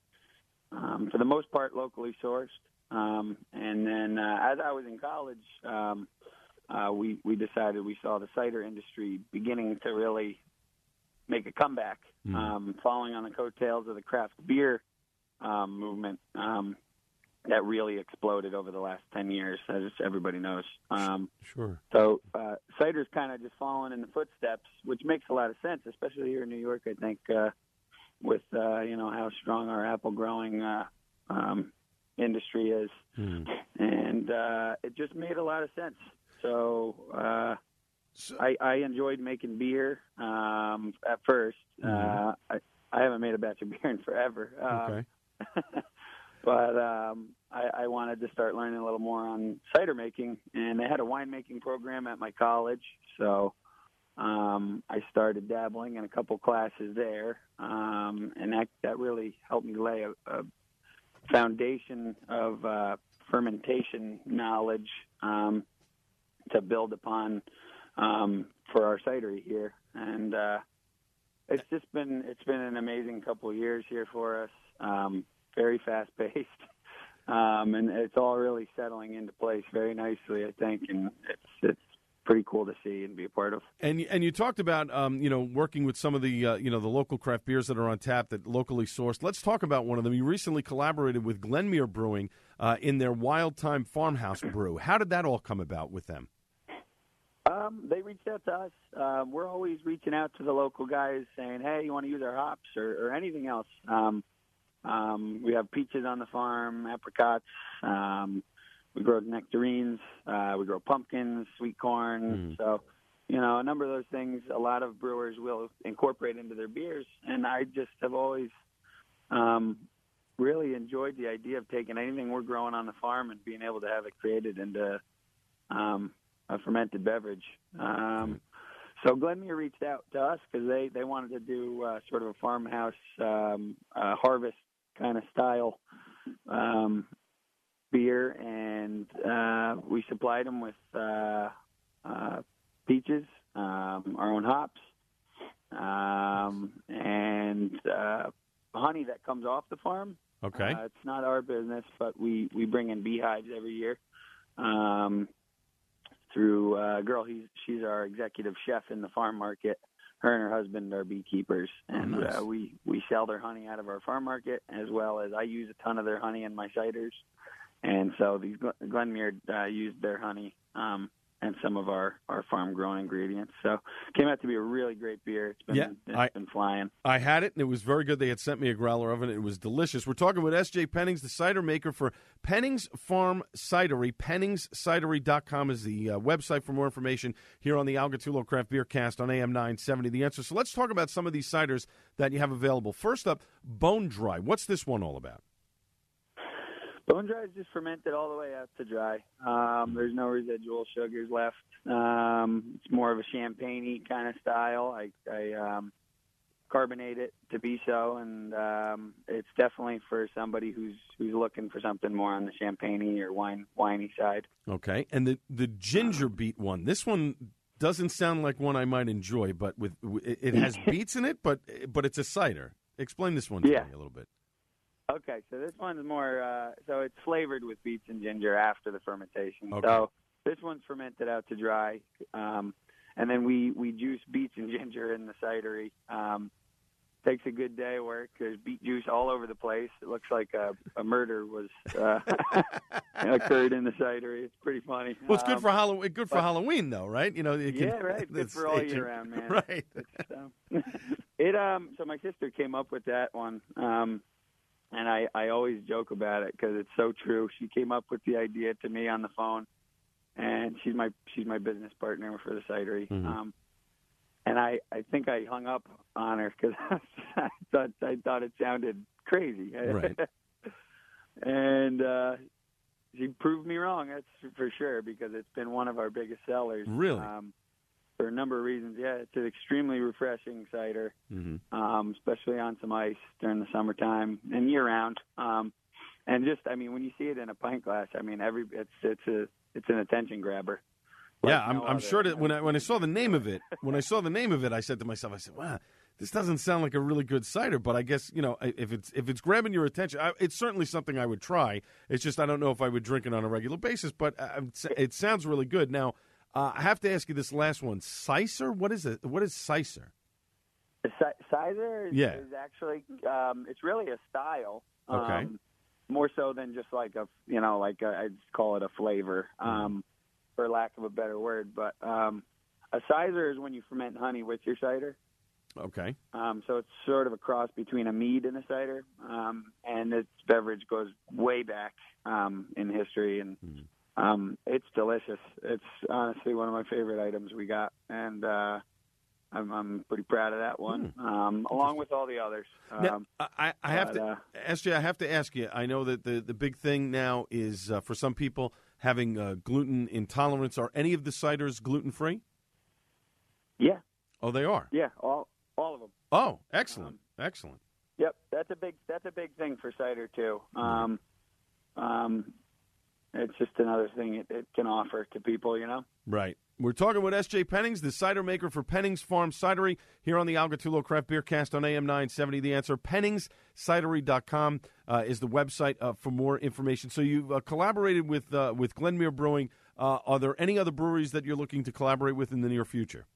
um, for the most part locally sourced. Um, and then uh, as I was in college, um, uh, we we decided we saw the cider industry beginning to really make a comeback, um, following on the coattails of the craft beer um, movement um, that really exploded over the last ten years, as everybody knows. Um, Sure. so uh, cider's kind of just following in the footsteps, which makes a lot of sense, especially here in New York. I think uh, with uh, you know how strong our apple growing uh, um, industry is, and uh, it just made a lot of sense. So, uh, I, I enjoyed making beer um, at 1st Uh, I, I haven't made a batch of beer in forever. Um, Okay. (laughs) but um, I, I wanted to start learning a little more on cider making, and they had a winemaking program at my college, so um, I started dabbling in a couple classes there, um, and that that really helped me lay a, a foundation of uh, fermentation knowledge um, to build upon um, for our cidery here, and uh, it's just been it's been an amazing couple of years here for us. Um, very fast paced, (laughs) um, and it's all really settling into place very nicely, I think, and it's it's pretty cool to see and be a part of. And and you talked about um, you know working with some of the uh, you know the local craft beers that are on tap that locally sourced. Let's talk about one of them. You recently collaborated with Glenmere Brewing uh, in their Wild Time Farmhouse (clears throat) brew. How did that all come about with them? Um, they reached out to us. Um, we're always reaching out to the local guys, saying, "Hey, you want to use our hops or, or anything else?" Um, um, we have peaches on the farm, apricots. Um, we grow nectarines. Uh, we grow pumpkins, sweet corn. So, you know, a number of those things. A lot of brewers will incorporate into their beers, and I just have always um, really enjoyed the idea of taking anything we're growing on the farm and being able to have it created into um, a fermented beverage. Um, so Glenmere reached out to us because they they wanted to do uh, sort of a farmhouse um, uh, harvest kind of style um, beer, and uh, we supplied them with uh, uh, peaches, um, our own hops, um, and uh, honey that comes off the farm. Okay. Uh, it's not our business, but we we bring in beehives every year. Um, through uh, a girl, he's she's our executive chef in the farm market. Her and her husband are beekeepers, and nice. uh, we we sell their honey out of our farm market as well as I use a ton of their honey in my ciders, and so these Glen- Glenmere uh, used their honey um, and some of our our farm grown ingredients. So came out to be a really great beer. It's been Yeah, it's I- been flying. I had it, and it was very good. They had sent me a growler of it. It was delicious. We're talking with S.J. Pennings, the cider maker for Pennings Farm Cidery. PenningsCidery.com is the uh, website for more information here on the Al Gattullo Craft Beer Cast on AM 970. The answer. So let's talk about some of these ciders that you have available. First up, Bone Dry. What's this one all about? Bone dry is just fermented all the way out to dry. Um, there's no residual sugars left. Um, it's more of a champagne kind of style. I, I um, carbonate it to be so, and um, it's definitely for somebody who's who's looking for something more on the champagne or wine winey side. Okay, and the the ginger beet one. This one doesn't sound like one I might enjoy, but with it it has (laughs) beets in it, but but it's a cider. Explain this one to Yeah. me a little bit. Okay, so this one's more uh, so it's flavored with beets and ginger after the fermentation. Okay. So this one's fermented out to dry, um, and then we we juice beets and (laughs) ginger in the cidery. Um, takes a good day of work. There's beet juice all over the place. It looks like a, a murder was uh, (laughs) occurred in the cidery. It's pretty funny. Well, it's good Um, for Halloween. Good for but- Halloween, though, right? You know, you can, yeah, right. (laughs) Good it's for all year round, man. Right. Um, it um. So my sister came up with that one, um, and I I always joke about it because it's so true. She came up with the idea to me on the phone, and she's my she's my business partner for the cidery. Mhm. Um, and I I think I hung up on her because (laughs) I thought I thought it sounded crazy. Right. (laughs) and uh, she proved me wrong. That's for sure because it's been one of our biggest sellers. Really? Um, for a number of reasons. Yeah, it's an extremely refreshing cider, Mhm. um, especially on some ice during the summertime and year round. Um, and just, I mean, when you see it in a pint glass, I mean, every it's it's a it's an attention grabber. Yeah, I'm, no I'm other. sure that when I when I saw the name of it, when I saw the name of it, I said to myself, I said, "Wow, this doesn't sound like a really good cider." But I guess you know, if it's if it's grabbing your attention, I, it's certainly something I would try. It's just I don't know if I would drink it on a regular basis, but uh, it's- it sounds really good. Now, uh, I have to ask you this last one, Cyser. What is it? What is Cyser? Cyser is, Yeah. is actually um, it's really a style. Okay. Um, more so than just like a you know like a, I'd call it a flavor, um, for lack of a better word. But um, a cyser is when you ferment honey with your cider. Okay, Um, so it's sort of a cross between a mead and a cider, um, and this beverage goes way back um, in history, and um, it's delicious. It's honestly one of my favorite items we got, and uh, I'm, I'm pretty proud of that one, um, along with all the others. now Um, I, I I have but, to uh, SJ. I have to ask you. I know that the the big thing now is uh, for some people having uh, gluten intolerance. Are any of the ciders gluten free? yeah, Oh, they are. yeah, all all of them. Oh, excellent, excellent. Yep, that's a big that's a big thing for cider too. Um, um, it's just another thing it, it can offer to people, you know. Right. We're talking with S.J. Pennings, the cider maker for Pennings Farm Cidery, here on the Al Gattullo Craft Beer Cast on AM 970. The answer, penningscidery.com uh, is the website uh, for more information. So you've uh, collaborated with uh, with Glenmere Brewing. Uh, are there any other breweries that you're looking to collaborate with in the near future?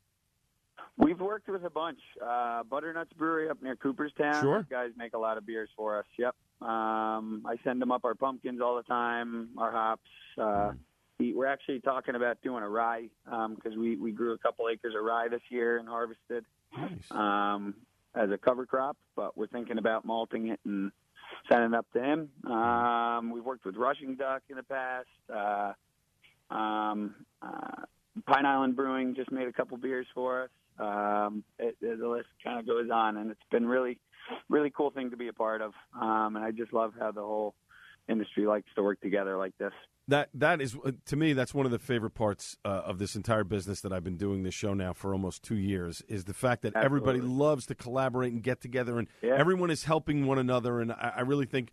We've worked with a bunch. Uh, Butternuts Brewery up near Cooperstown. Sure. Those guys make a lot of beers for us. Yep. Um, I send them up our pumpkins all the time, our hops. Uh, we- we're actually talking about doing a rye because we, we grew a couple acres of rye this year and harvested Nice. um, as a cover crop, but we're thinking about malting it and sending it up to him. Um, we've worked with Rushing Duck in the past. Uh, um, uh, Pine Island Brewing just made a couple beers for us. Um, it, it- the list kind of goes on, and it's been really, really cool thing to be a part of. Um, and I just love how the whole industry likes to work together like this. That that is uh, to me that's one of the favorite parts uh, of this entire business that I've been doing this show now for almost two years is the fact that everybody loves to collaborate and get together and Yeah. everyone is helping one another and I, I really think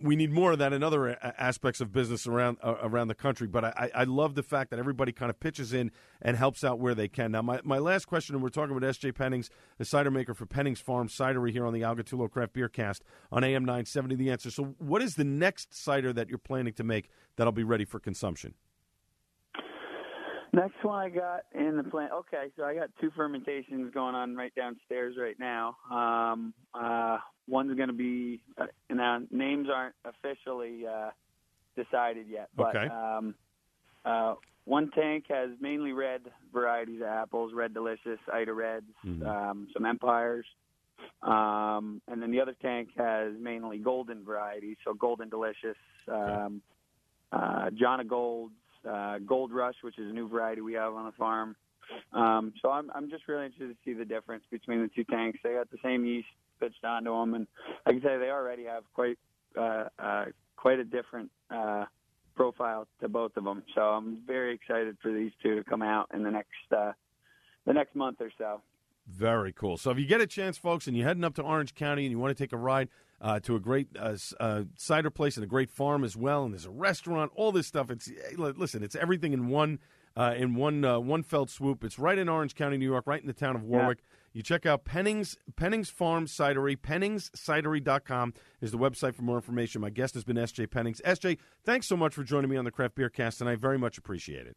we need more of that in other aspects of business around uh, around the country. But I, I love the fact that everybody kind of pitches in and helps out where they can. Now my, my last question, and we're talking with S.J. Pennings, the cider maker for Pennings Farm Cidery here on the Al Gattullo Craft Beer Cast on AM 970. The answer. So what is the next cider that you're planning to make that'll be ready for consumption? Next one I got in the plant. Okay, so I got two fermentations going on right downstairs right now. Um, uh, one's going to be uh, now names aren't officially uh, decided yet, but Okay. um, uh, one tank has mainly red varieties of apples, Red Delicious, Ida Reds, Mhm. um, some Empires, um, and then the other tank has mainly golden varieties, so Golden Delicious, um, uh, Jonagolds, uh, Gold Rush, which is a new variety we have on the farm. Um, so I'm I'm just really interested to see the difference between the two tanks. They got the same yeast pitched onto them, and I say, they already have quite uh, uh, quite a different uh, profile to both of them. So I'm very excited for these two to come out in the next uh, the next month or so. Very cool. So if you get a chance, folks, and you're heading up to Orange County and you want to take a ride uh, to a great uh, uh, cider place and a great farm as well, and there's a restaurant, all this stuff. It's eh, listen, it's everything in one uh, in one uh, one felt swoop. It's right in Orange County, New York, right in the town of Warwick. You check out Pennings Pennings Farm Cidery. PenningsCidery.com is the website for more information. My guest has been S.J. Pennings. S.J., thanks so much for joining me on the Craft Beer Cast, and I very much appreciate it.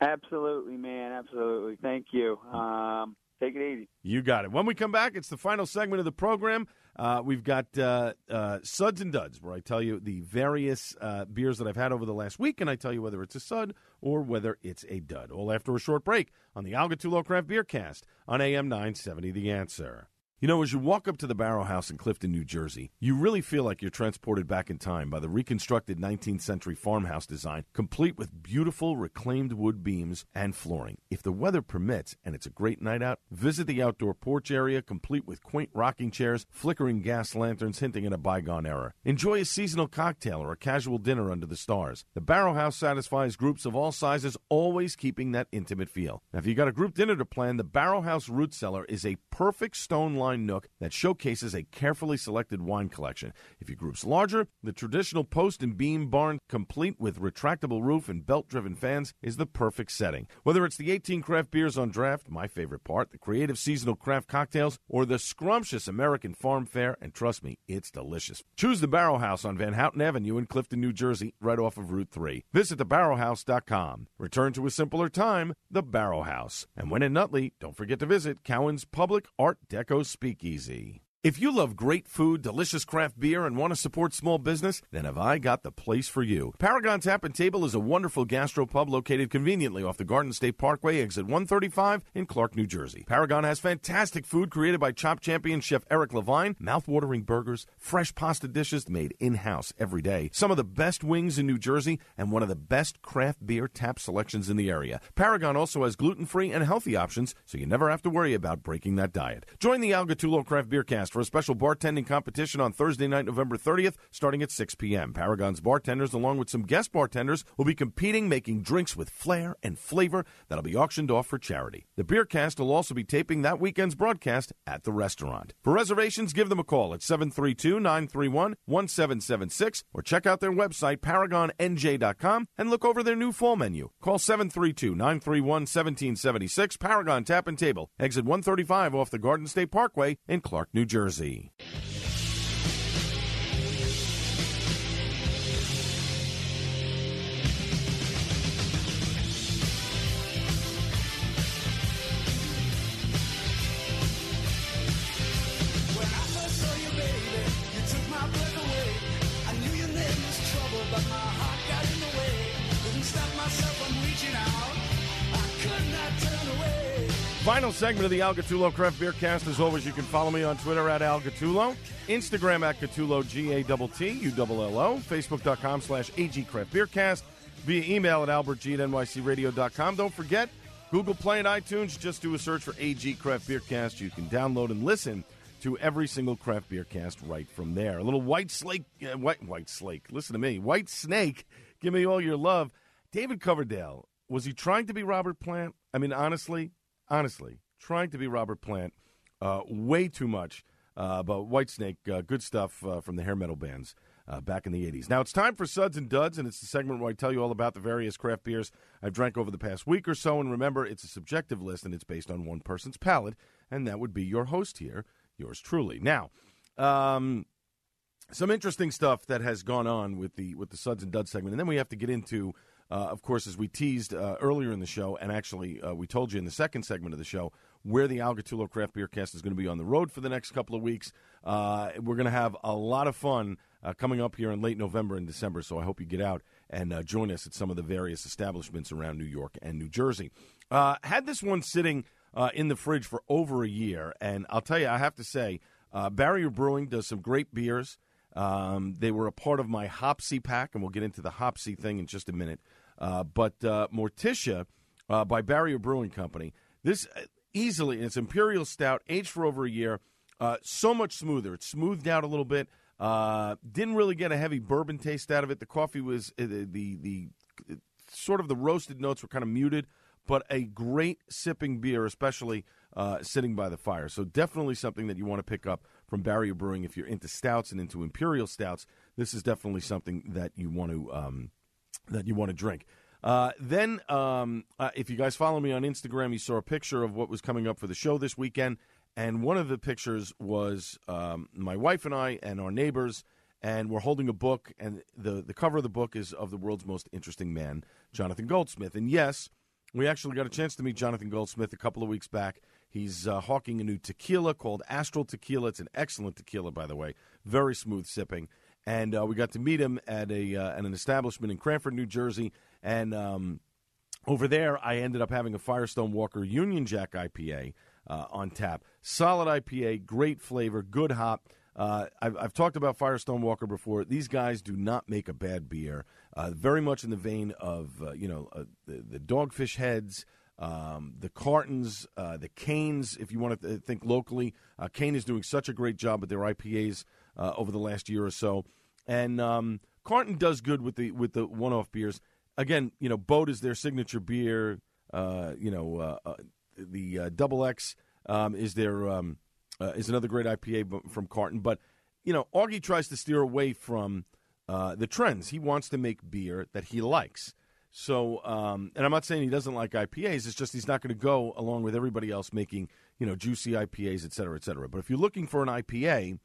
Absolutely, man. Absolutely. Thank you. Um, take it easy. You got it. When we come back, it's the final segment of the program. Uh, we've got uh, uh, Suds and Duds, where I tell you the various uh, beers that I've had over the last week, and I tell you whether it's a Sud or whether it's a Dud. All after a short break on the Al Gattullo Craft Beer Cast on AM 970 The Answer. You know, as you walk up to the Barrel House in Clifton, New Jersey, you really feel like you're transported back in time by the reconstructed 19th century farmhouse design, complete with beautiful reclaimed wood beams and flooring. If the weather permits and it's a great night out, visit the outdoor porch area, complete with quaint rocking chairs, flickering gas lanterns hinting at a bygone era. Enjoy a seasonal cocktail or a casual dinner under the stars. The Barrel House satisfies groups of all sizes, always keeping that intimate feel. Now, if you've got a group dinner to plan, the Barrel House Root Cellar is a perfect stone nook that showcases a carefully selected wine collection. If your group's larger, the traditional post and beam barn, complete with retractable roof and belt driven fans, is the perfect setting. Whether it's the 18 craft beers on draft, my favorite part, the creative seasonal craft cocktails, or the scrumptious American farm fare, and trust me, it's delicious. Choose the Barrel House on Van Houten Avenue in Clifton, New Jersey, right off of Route 3. Visit thebarrelhouse.com. Return to a simpler time, the Barrel House. And when in Nutley, don't forget to visit Cowan's Public Art Deco Speakeasy. If you love great food, delicious craft beer, and want to support small business, then have I got the place for you. Paragon Tap and Table is a wonderful gastropub located conveniently off the Garden State Parkway, exit 135 in Clark, New Jersey. Paragon has fantastic food created by Chopped Champion Chef Eric Levine, mouth-watering burgers, fresh pasta dishes made in-house every day, some of the best wings in New Jersey, and one of the best craft beer tap selections in the area. Paragon also has gluten-free and healthy options, so you never have to worry about breaking that diet. Join the Al Gattullo Craft Beer Cast for a special bartending competition on Thursday night, November 30th, starting at 6 p.m. Paragon's bartenders, along with some guest bartenders, will be competing, making drinks with flair and flavor that'll be auctioned off for charity. The Beer Cast will also be taping that weekend's broadcast at the restaurant. For reservations, give them a call at 732 931 1776 or check out their website, paragonnj.com, and look over their new fall menu. Call 732 931 1776, Paragon Tap and Table, exit 135 off the Garden State Parkway in Clark, New Jersey. When Final segment of the Al Gattullo Craft Beer Cast. As always, you can follow me on Twitter at Algatulo, Instagram at Gattullo, G A T T U L L O, Facebook.com slash AG Craft Beer Cast, via email at AlbertG at NYCRadio.com. Don't forget, Google Play and iTunes, just do a search for AG Craft Beer Cast. You can download and listen to every single craft beer cast right from there. A little white slake, uh, white white slake. Listen to me, white snake. Give me all your love. David Coverdale was he trying to be Robert Plant? I mean, honestly, honestly, trying to be Robert Plant. Uh, way too much. Uh, but Whitesnake, uh, good stuff uh, from the hair metal bands uh, back in the 80s. Now it's time for Suds and Duds, and it's the segment where I tell you all about the various craft beers I've drank over the past week or so. And remember, it's a subjective list, and it's based on one person's palate, and that would be your host here, yours truly. Now, um, some interesting stuff that has gone on with the with the Suds and Duds segment, and then we have to get into, uh, of course, as we teased uh, earlier in the show, and actually uh, we told you in the second segment of the show where the Al Gattullo Craft Beer Cast is going to be on the road for the next couple of weeks. Uh, we're going to have a lot of fun uh, coming up here in late November and December, so I hope you get out and uh, join us at some of the various establishments around New York and New Jersey. Had this one sitting in the fridge for over a year, and I'll tell you, I have to say, Barrier Brewing does some great beers. Um, they were a part of my Hopsy pack, and we'll get into the Hopsy thing in just a minute. Uh, but uh, Morticia uh, by Barrier Brewing Company, this easily, it's Imperial Stout, aged for over a year, so much smoother. It's smoothed out a little bit. Didn't really get a heavy bourbon taste out of it. The coffee was the, the the sort of the roasted notes were kind of muted, but a great sipping beer, especially uh, sitting by the fire. So definitely something that you want to pick up from Barrier Brewing if you're into stouts and into imperial stouts. This is definitely something that you want to um, that you want to drink. Uh, then, um, uh, if you guys follow me on Instagram, you saw a picture of what was coming up for the show this weekend. And one of the pictures was um, my wife and I and our neighbors, and we're holding a book. And the, the cover of the book is of the world's most interesting man, Jonathan Goldsmith. And yes, We actually got a chance to meet Jonathan Goldsmith a couple of weeks back. He's uh, hawking a new tequila called Astral Tequila. It's an excellent tequila, by the way, very smooth sipping. And uh, we got to meet him at a uh, at an establishment in Cranford, New Jersey, and um, over there, I ended up having a Firestone Walker Union Jack IPA uh, on tap. Solid IPA, great flavor, good hop. Uh, I've, I've, talked about Firestone Walker before. These guys do not make a bad beer. Uh, very much in the vein of uh, you know the, the, Dogfish Heads, um, the Cartons, the Kanes. If you want to think locally, Kane is doing such a great job with their IPAs over the last year or so, and um, Carton does good with the with the one-off beers again, you know, Boat is their signature beer. Uh, you know, uh, uh, the uh, Double X um, is their um, uh, is another great IPA from Carton. But you know, Augie tries to steer away from uh, the trends. He wants to make beer that he likes. So, um, and I'm not saying he doesn't like IPAs. It's just he's not going to go along with everybody else making you know juicy IPAs, et cetera, et cetera. But if you're looking for an IPA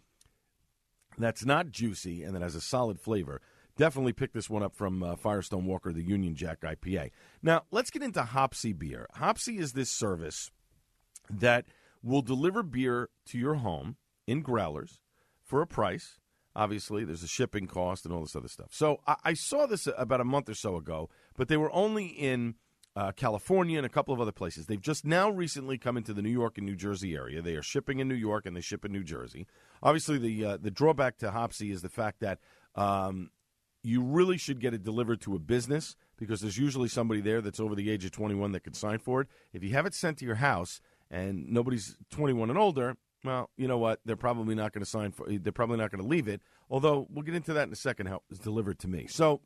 that's not juicy and that has a solid flavor, definitely pick this one up from uh, Firestone Walker, the Union Jack IPA. Now, let's get into Hopsy Beer. Hopsy is this service that will deliver beer to your home in growlers for a price. Obviously, there's a shipping cost and all this other stuff. So I, I saw this about a month or so ago, but they were only in uh, California and a couple of other places. They've just now recently come into the New York and New Jersey area. They are shipping in New York and they ship in New Jersey. Obviously, the uh, the drawback to Hopsy is the fact that um, you really should get it delivered to a business because there's usually somebody there that's over the age of 21 that can sign for it. If you have it sent to your house and nobody's 21 and older, well, you know what? They're probably not going to sign for. They're probably not going to leave it. Although we'll get into that in a second. How it's delivered to me. So,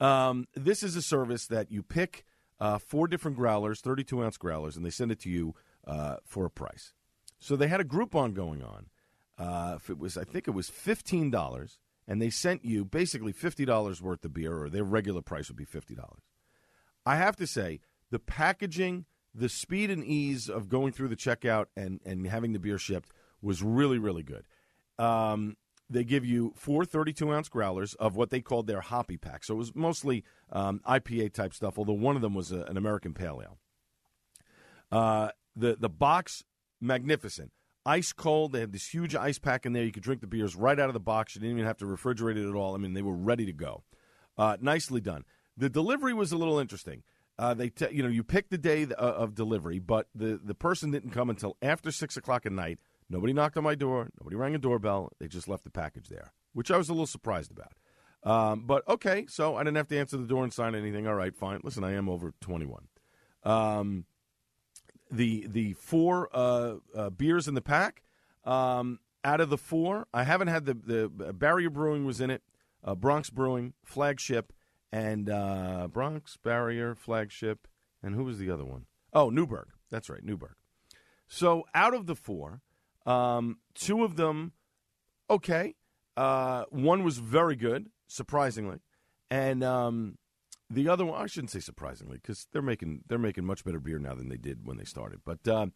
um, this is a service that you pick uh, four different growlers, 32 ounce growlers, and they send it to you uh, for a price. So they had a Groupon going on. Uh, if it was, I think it was fifteen dollars and they sent you basically $50 worth of beer, or their regular price would be $50. I have to say, the packaging, the speed and ease of going through the checkout and, and having the beer shipped was really, really good. Um, they give you four 32 ounce growlers of what they called their hoppy pack. So it was mostly um, IPA type stuff, although one of them was a, an American Pale Ale. Uh, the, the box, magnificent ice cold. They had this huge ice pack in there. You could drink the beers right out of the box. You didn't even have to refrigerate it at all. I mean, they were ready to go. Uh, nicely done. The delivery was a little interesting. Uh, they, t- you know, you pick the day uh, of delivery, but the the person didn't come until after six o'clock at night. Nobody knocked on my door. Nobody rang a doorbell. They just left the package there, which I was a little surprised about. Um, but okay, so I didn't have to answer the door and sign anything. All right, fine. Listen, I am over twenty one. Um, the the four uh, uh, beers in the pack. Um, out of the four, I haven't had the the Barrier Brewing was in it, uh, Bronx Brewing, Flagship, and uh, Bronx Barrier Flagship, and who was the other one? Oh, Newburgh. That's right, Newburgh. So out of the four, um, two of them okay. Uh, one was very good, surprisingly, and um, the other one, I shouldn't say surprisingly, because they're making they're making much better beer now than they did when they started. But uh,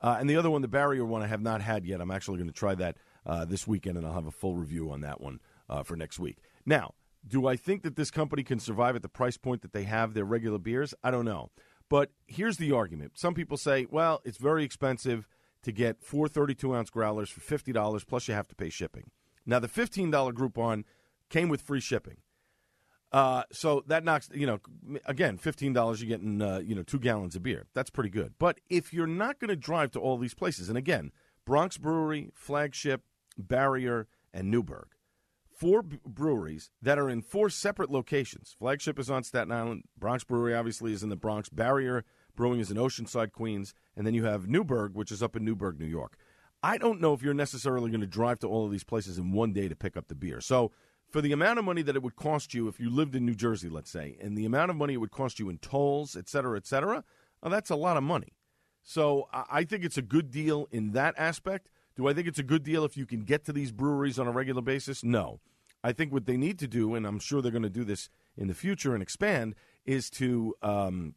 uh, and the other one, the Barrier one, I have not had yet. I'm actually going to try that uh, this weekend, and I'll have a full review on that one uh, for next week. Now, do I think that this company can survive at the price point that they have their regular beers? I don't know. But here's the argument: some people say, well, it's very expensive to get four 32 ounce growlers for fifty dollars, plus you have to pay shipping. Now, the fifteen dollar Groupon came with free shipping. Uh, so that knocks, you know, again, fifteen dollars, you're getting, uh, you know, two gallons of beer. That's pretty good. But if you're not going to drive to all these places, and again, Bronx Brewery, Flagship, Barrier, and Newburgh, four b- breweries that are in four separate locations. Flagship is on Staten Island. Bronx Brewery obviously is in the Bronx. Barrier Brewing is in Oceanside, Queens, and then you have Newburgh, which is up in Newburgh, New York. I don't know if you're necessarily going to drive to all of these places in one day to pick up the beer. So for the amount of money that it would cost you if you lived in New Jersey, let's say, and the amount of money it would cost you in tolls, et cetera, et cetera, well, that's a lot of money. So I think it's a good deal in that aspect. Do I think it's a good deal if you can get to these breweries on a regular basis? No. I think what they need to do, and I'm sure they're going to do this in the future and expand, is to um,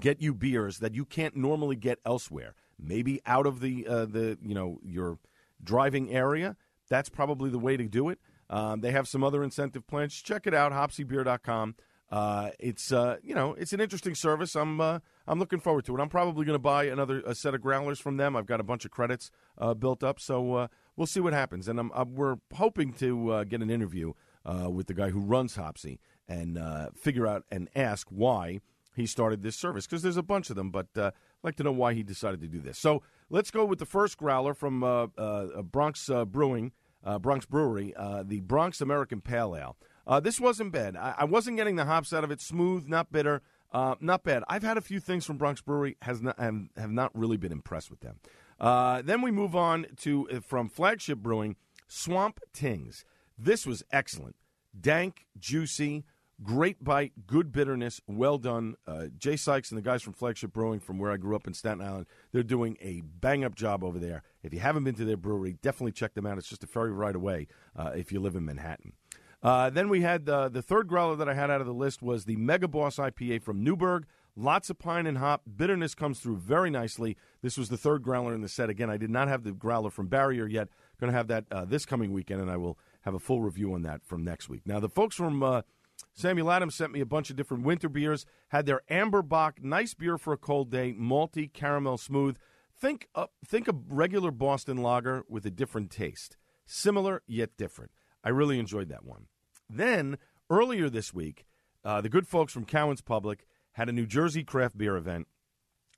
get you beers that you can't normally get elsewhere. Maybe out of the uh, the you know your driving area. That's probably the way to do it. Um, they have some other incentive plans. Check it out, hopsybeer.com. uh, it's uh, you know it's an interesting service. I'm uh, I'm looking forward to it. I'm probably going to buy another a set of growlers from them. I've got a bunch of credits uh, built up, so uh, we'll see what happens. And I'm, I'm, we're hoping to uh, get an interview uh, with the guy who runs Hopsy and uh, figure out and ask why he started this service because there's a bunch of them, but uh, I'd like to know why he decided to do this. So let's go with the first growler from uh, uh, Bronx uh, Brewing, uh, Bronx Brewery, uh, the Bronx American Pale Ale. This wasn't bad. I, I wasn't getting the hops out of it. Smooth, not bitter, not bad. I've had a few things from Bronx Brewery, has not have, have not really been impressed with them. Then we move on to from Flagship Brewing, Swamp Tings. This was excellent, dank, juicy, great bite, good bitterness, well done. Uh, Jay Sykes and the guys from Flagship Brewing, from where I grew up in Staten Island, they're doing a bang up job over there. If you haven't been to their brewery, definitely check them out. It's just a ferry right away uh, if you live in Manhattan. Uh, then we had uh, the third growler that I had out of the list was the Mega Boss IPA from Newburgh. Lots of pine and hop. Bitterness comes through very nicely. This was the third growler in the set. Again, I did not have the growler from Barrier yet. Going to have that uh, this coming weekend, and I will have a full review on that from next week. Now, the folks from uh, Samuel Adams sent me a bunch of different winter beers. Had their Amber Bock, nice beer for a cold day, malty, caramel smooth. Think uh, think a regular Boston lager with a different taste, similar yet different. I really enjoyed that one. Then earlier this week, uh, the good folks from Cowan's Public had a New Jersey craft beer event.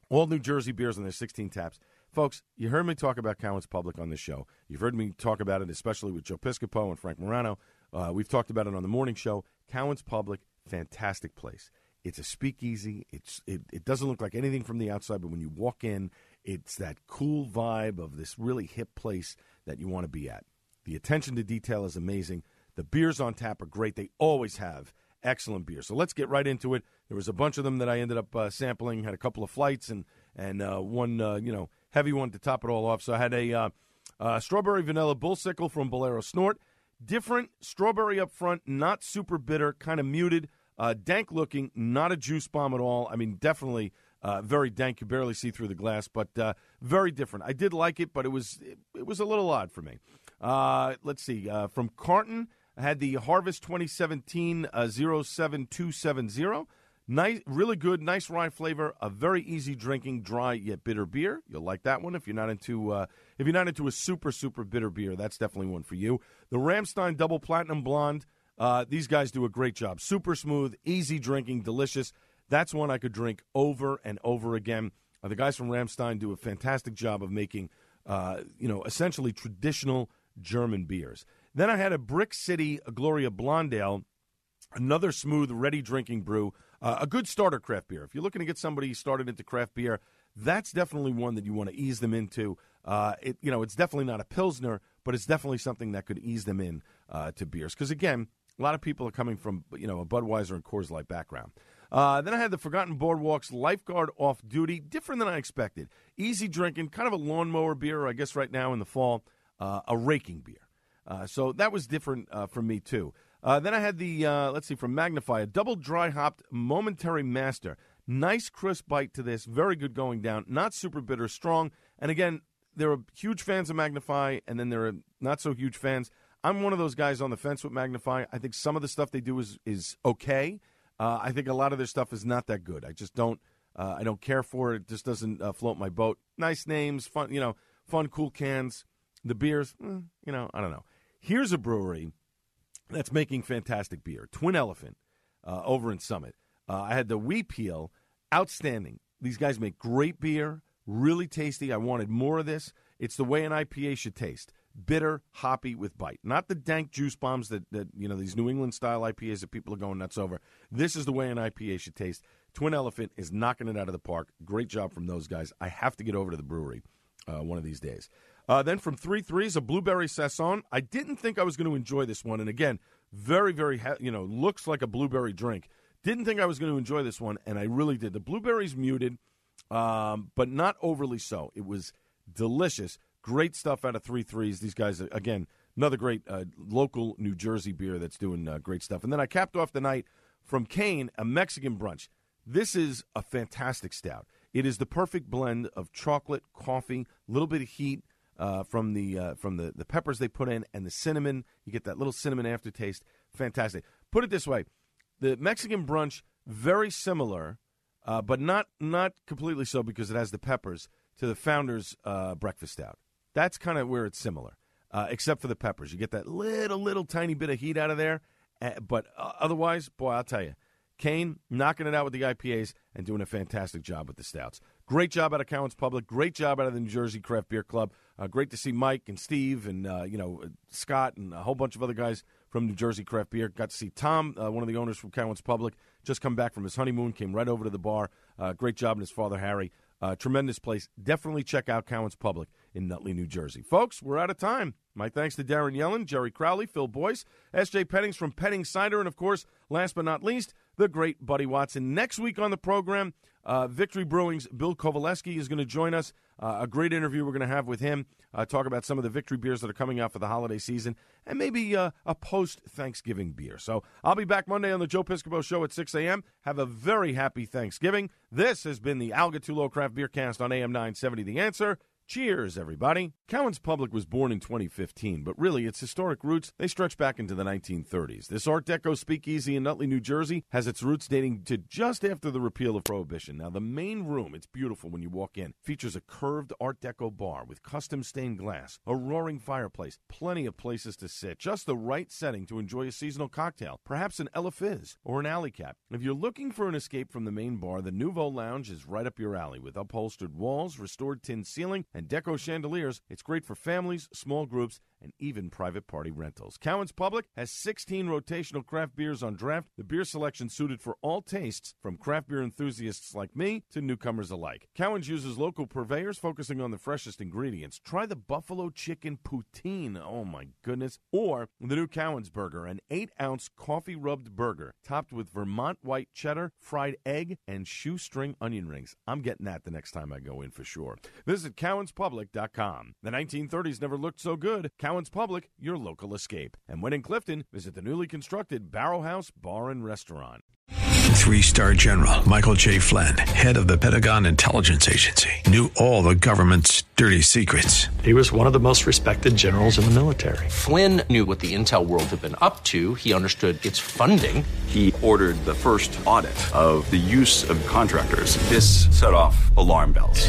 All New Jersey beers on their 16 taps. Folks, you heard me talk about Cowan's Public on this show. You've heard me talk about it, especially with Joe Piscopo and Frank Morano. Uh, we've talked about it on the morning show. Cowan's Public, fantastic place. It's a speakeasy. It's it, it doesn't look like anything from the outside, but when you walk in, it's that cool vibe of this really hip place that you want to be at. The attention to detail is amazing. The beers on tap are great. They always have excellent beer. So let's get right into it. There was a bunch of them that I ended up uh, sampling. Had a couple of flights and and uh, one uh, you know heavy one to top it all off. So I had a uh, uh, strawberry vanilla bullsickle from Bolero Snort. Different strawberry up front, not super bitter, kind of muted, uh, dank looking, not a juice bomb at all. I mean, definitely uh, very dank. You barely see through the glass, but uh, very different. I did like it, but it was it, it was a little odd for me. Uh, let's see. Uh, from Carton, I had the Harvest 2017 uh, 07270. Nice, really good, nice rye flavor. A very easy drinking, dry yet bitter beer. You'll like that one if you're not into uh, if you're not into a super super bitter beer. That's definitely one for you. The Ramstein Double Platinum Blonde. Uh, these guys do a great job. Super smooth, easy drinking, delicious. That's one I could drink over and over again. Uh, the guys from Ramstein do a fantastic job of making, uh, you know, essentially traditional German beers. Then I had a Brick City Gloria Blondale, another smooth, ready drinking brew. Uh, a good starter craft beer. If you're looking to get somebody started into craft beer, that's definitely one that you want to ease them into. Uh, it, you know, it's definitely not a pilsner, but it's definitely something that could ease them in uh, to beers. Because again, a lot of people are coming from you know a Budweiser and Coors Light background. Uh, then I had the Forgotten Boardwalks Lifeguard Off Duty, different than I expected. Easy drinking, kind of a lawnmower beer, I guess, right now in the fall. Uh, a raking beer. Uh, so that was different uh, for me, too. Uh, then I had the, uh, let's see, from Magnify, a double dry hopped Momentary Master. Nice crisp bite to this, very good going down, not super bitter, strong. And again, there are huge fans of Magnify, and then there are not so huge fans. I'm one of those guys on the fence with Magnify. I think some of the stuff they do is is okay. Uh, I think a lot of their stuff is not that good. I just don't. Uh, I don't care for it. It just doesn't uh, float my boat. Nice names, fun, you know, fun, cool cans. The beers, eh, you know, I don't know. Here's a brewery that's making fantastic beer. Twin Elephant uh, over in Summit. Uh, I had the Wee Peel, outstanding. These guys make great beer, really tasty. I wanted more of this. It's the way an IPA should taste bitter, hoppy with bite. Not the dank juice bombs that, that you know these New England style IPAs that people are going nuts over. This is the way an IPA should taste. Twin Elephant is knocking it out of the park. Great job from those guys. I have to get over to the brewery uh, one of these days. Uh, then from three threes, a blueberry saison. I didn't think I was going to enjoy this one, and again, very very you know looks like a blueberry drink. Didn't think I was going to enjoy this one, and I really did. The blueberries muted, um, but not overly so. It was delicious. Great stuff out of three threes. These guys, again, another great uh, local New Jersey beer that's doing uh, great stuff. And then I capped off the night from Kane, a Mexican brunch. This is a fantastic stout. It is the perfect blend of chocolate, coffee, a little bit of heat uh, from the uh, from the, the peppers they put in, and the cinnamon. You get that little cinnamon aftertaste. Fantastic. Put it this way: the Mexican brunch very similar, uh, but not not completely so because it has the peppers to the founder's uh, breakfast stout. That's kind of where it's similar, uh, except for the peppers. You get that little little tiny bit of heat out of there, uh, but uh, otherwise, boy, I'll tell you, Kane knocking it out with the IPAs and doing a fantastic job with the stouts. Great job out of Cowan's Public. Great job out of the New Jersey Craft Beer Club. Uh, great to see Mike and Steve and uh, you know Scott and a whole bunch of other guys from New Jersey Craft Beer. Got to see Tom, one of the owners from Cowan's Public, just come back from his honeymoon. Came right over to the bar. Uh, great job, and his father Harry. Uh, tremendous place. Definitely check out Cowan's Public in Nutley, New Jersey. Folks, we're out of time. My thanks to Darren Yellen, Jerry Crowley, Phil Boyce, S.J. Pennings from Petting Cider, and of course, last but not least, the great Buddy Watson. Next week on the program, uh, Victory Brewing's Bill Covaleski is going to join us. Uh, a great interview we're going to have with him. Uh, talk about some of the Victory beers that are coming out for the holiday season, and maybe uh, a post Thanksgiving beer. So I'll be back Monday on the Joe Piscopo Show at 6 a.m. Have a very happy Thanksgiving. This has been the Al Gattullo Craft Beer Cast on AM 970. The answer. Cheers, everybody. Cowan's Public was born in 2015, but really its historic roots, they stretch back into the 1930s. This Art Deco speakeasy in Nutley, New Jersey has its roots dating to just after the repeal of Prohibition. Now, the main room, it's beautiful when you walk in, features a curved Art Deco bar with custom stained glass, a roaring fireplace, plenty of places to sit, just the right setting to enjoy a seasonal cocktail, perhaps an Ella Fizz or an Alley Cap. If you're looking for an escape from the main bar, the Nouveau Lounge is right up your alley with upholstered walls, restored tin ceiling, and deco chandeliers. It's great for families, small groups, and even private party rentals. Cowan's Public has 16 rotational craft beers on draft. The beer selection suited for all tastes, from craft beer enthusiasts like me to newcomers alike. Cowan's uses local purveyors focusing on the freshest ingredients. Try the buffalo chicken poutine. Oh my goodness. Or the new Cowan's burger, an 8 ounce coffee rubbed burger topped with Vermont white cheddar, fried egg, and shoestring onion rings. I'm getting that the next time I go in for sure. Visit cowanspublic.com. The 1930s never looked so good. Cowan's Public, your local escape. And when in Clifton, visit the newly constructed Barrel House Bar and Restaurant. Three star general Michael J. Flynn, head of the Pentagon Intelligence Agency, knew all the government's dirty secrets. He was one of the most respected generals in the military. Flynn knew what the intel world had been up to. He understood its funding. He ordered the first audit of the use of contractors. This set off alarm bells.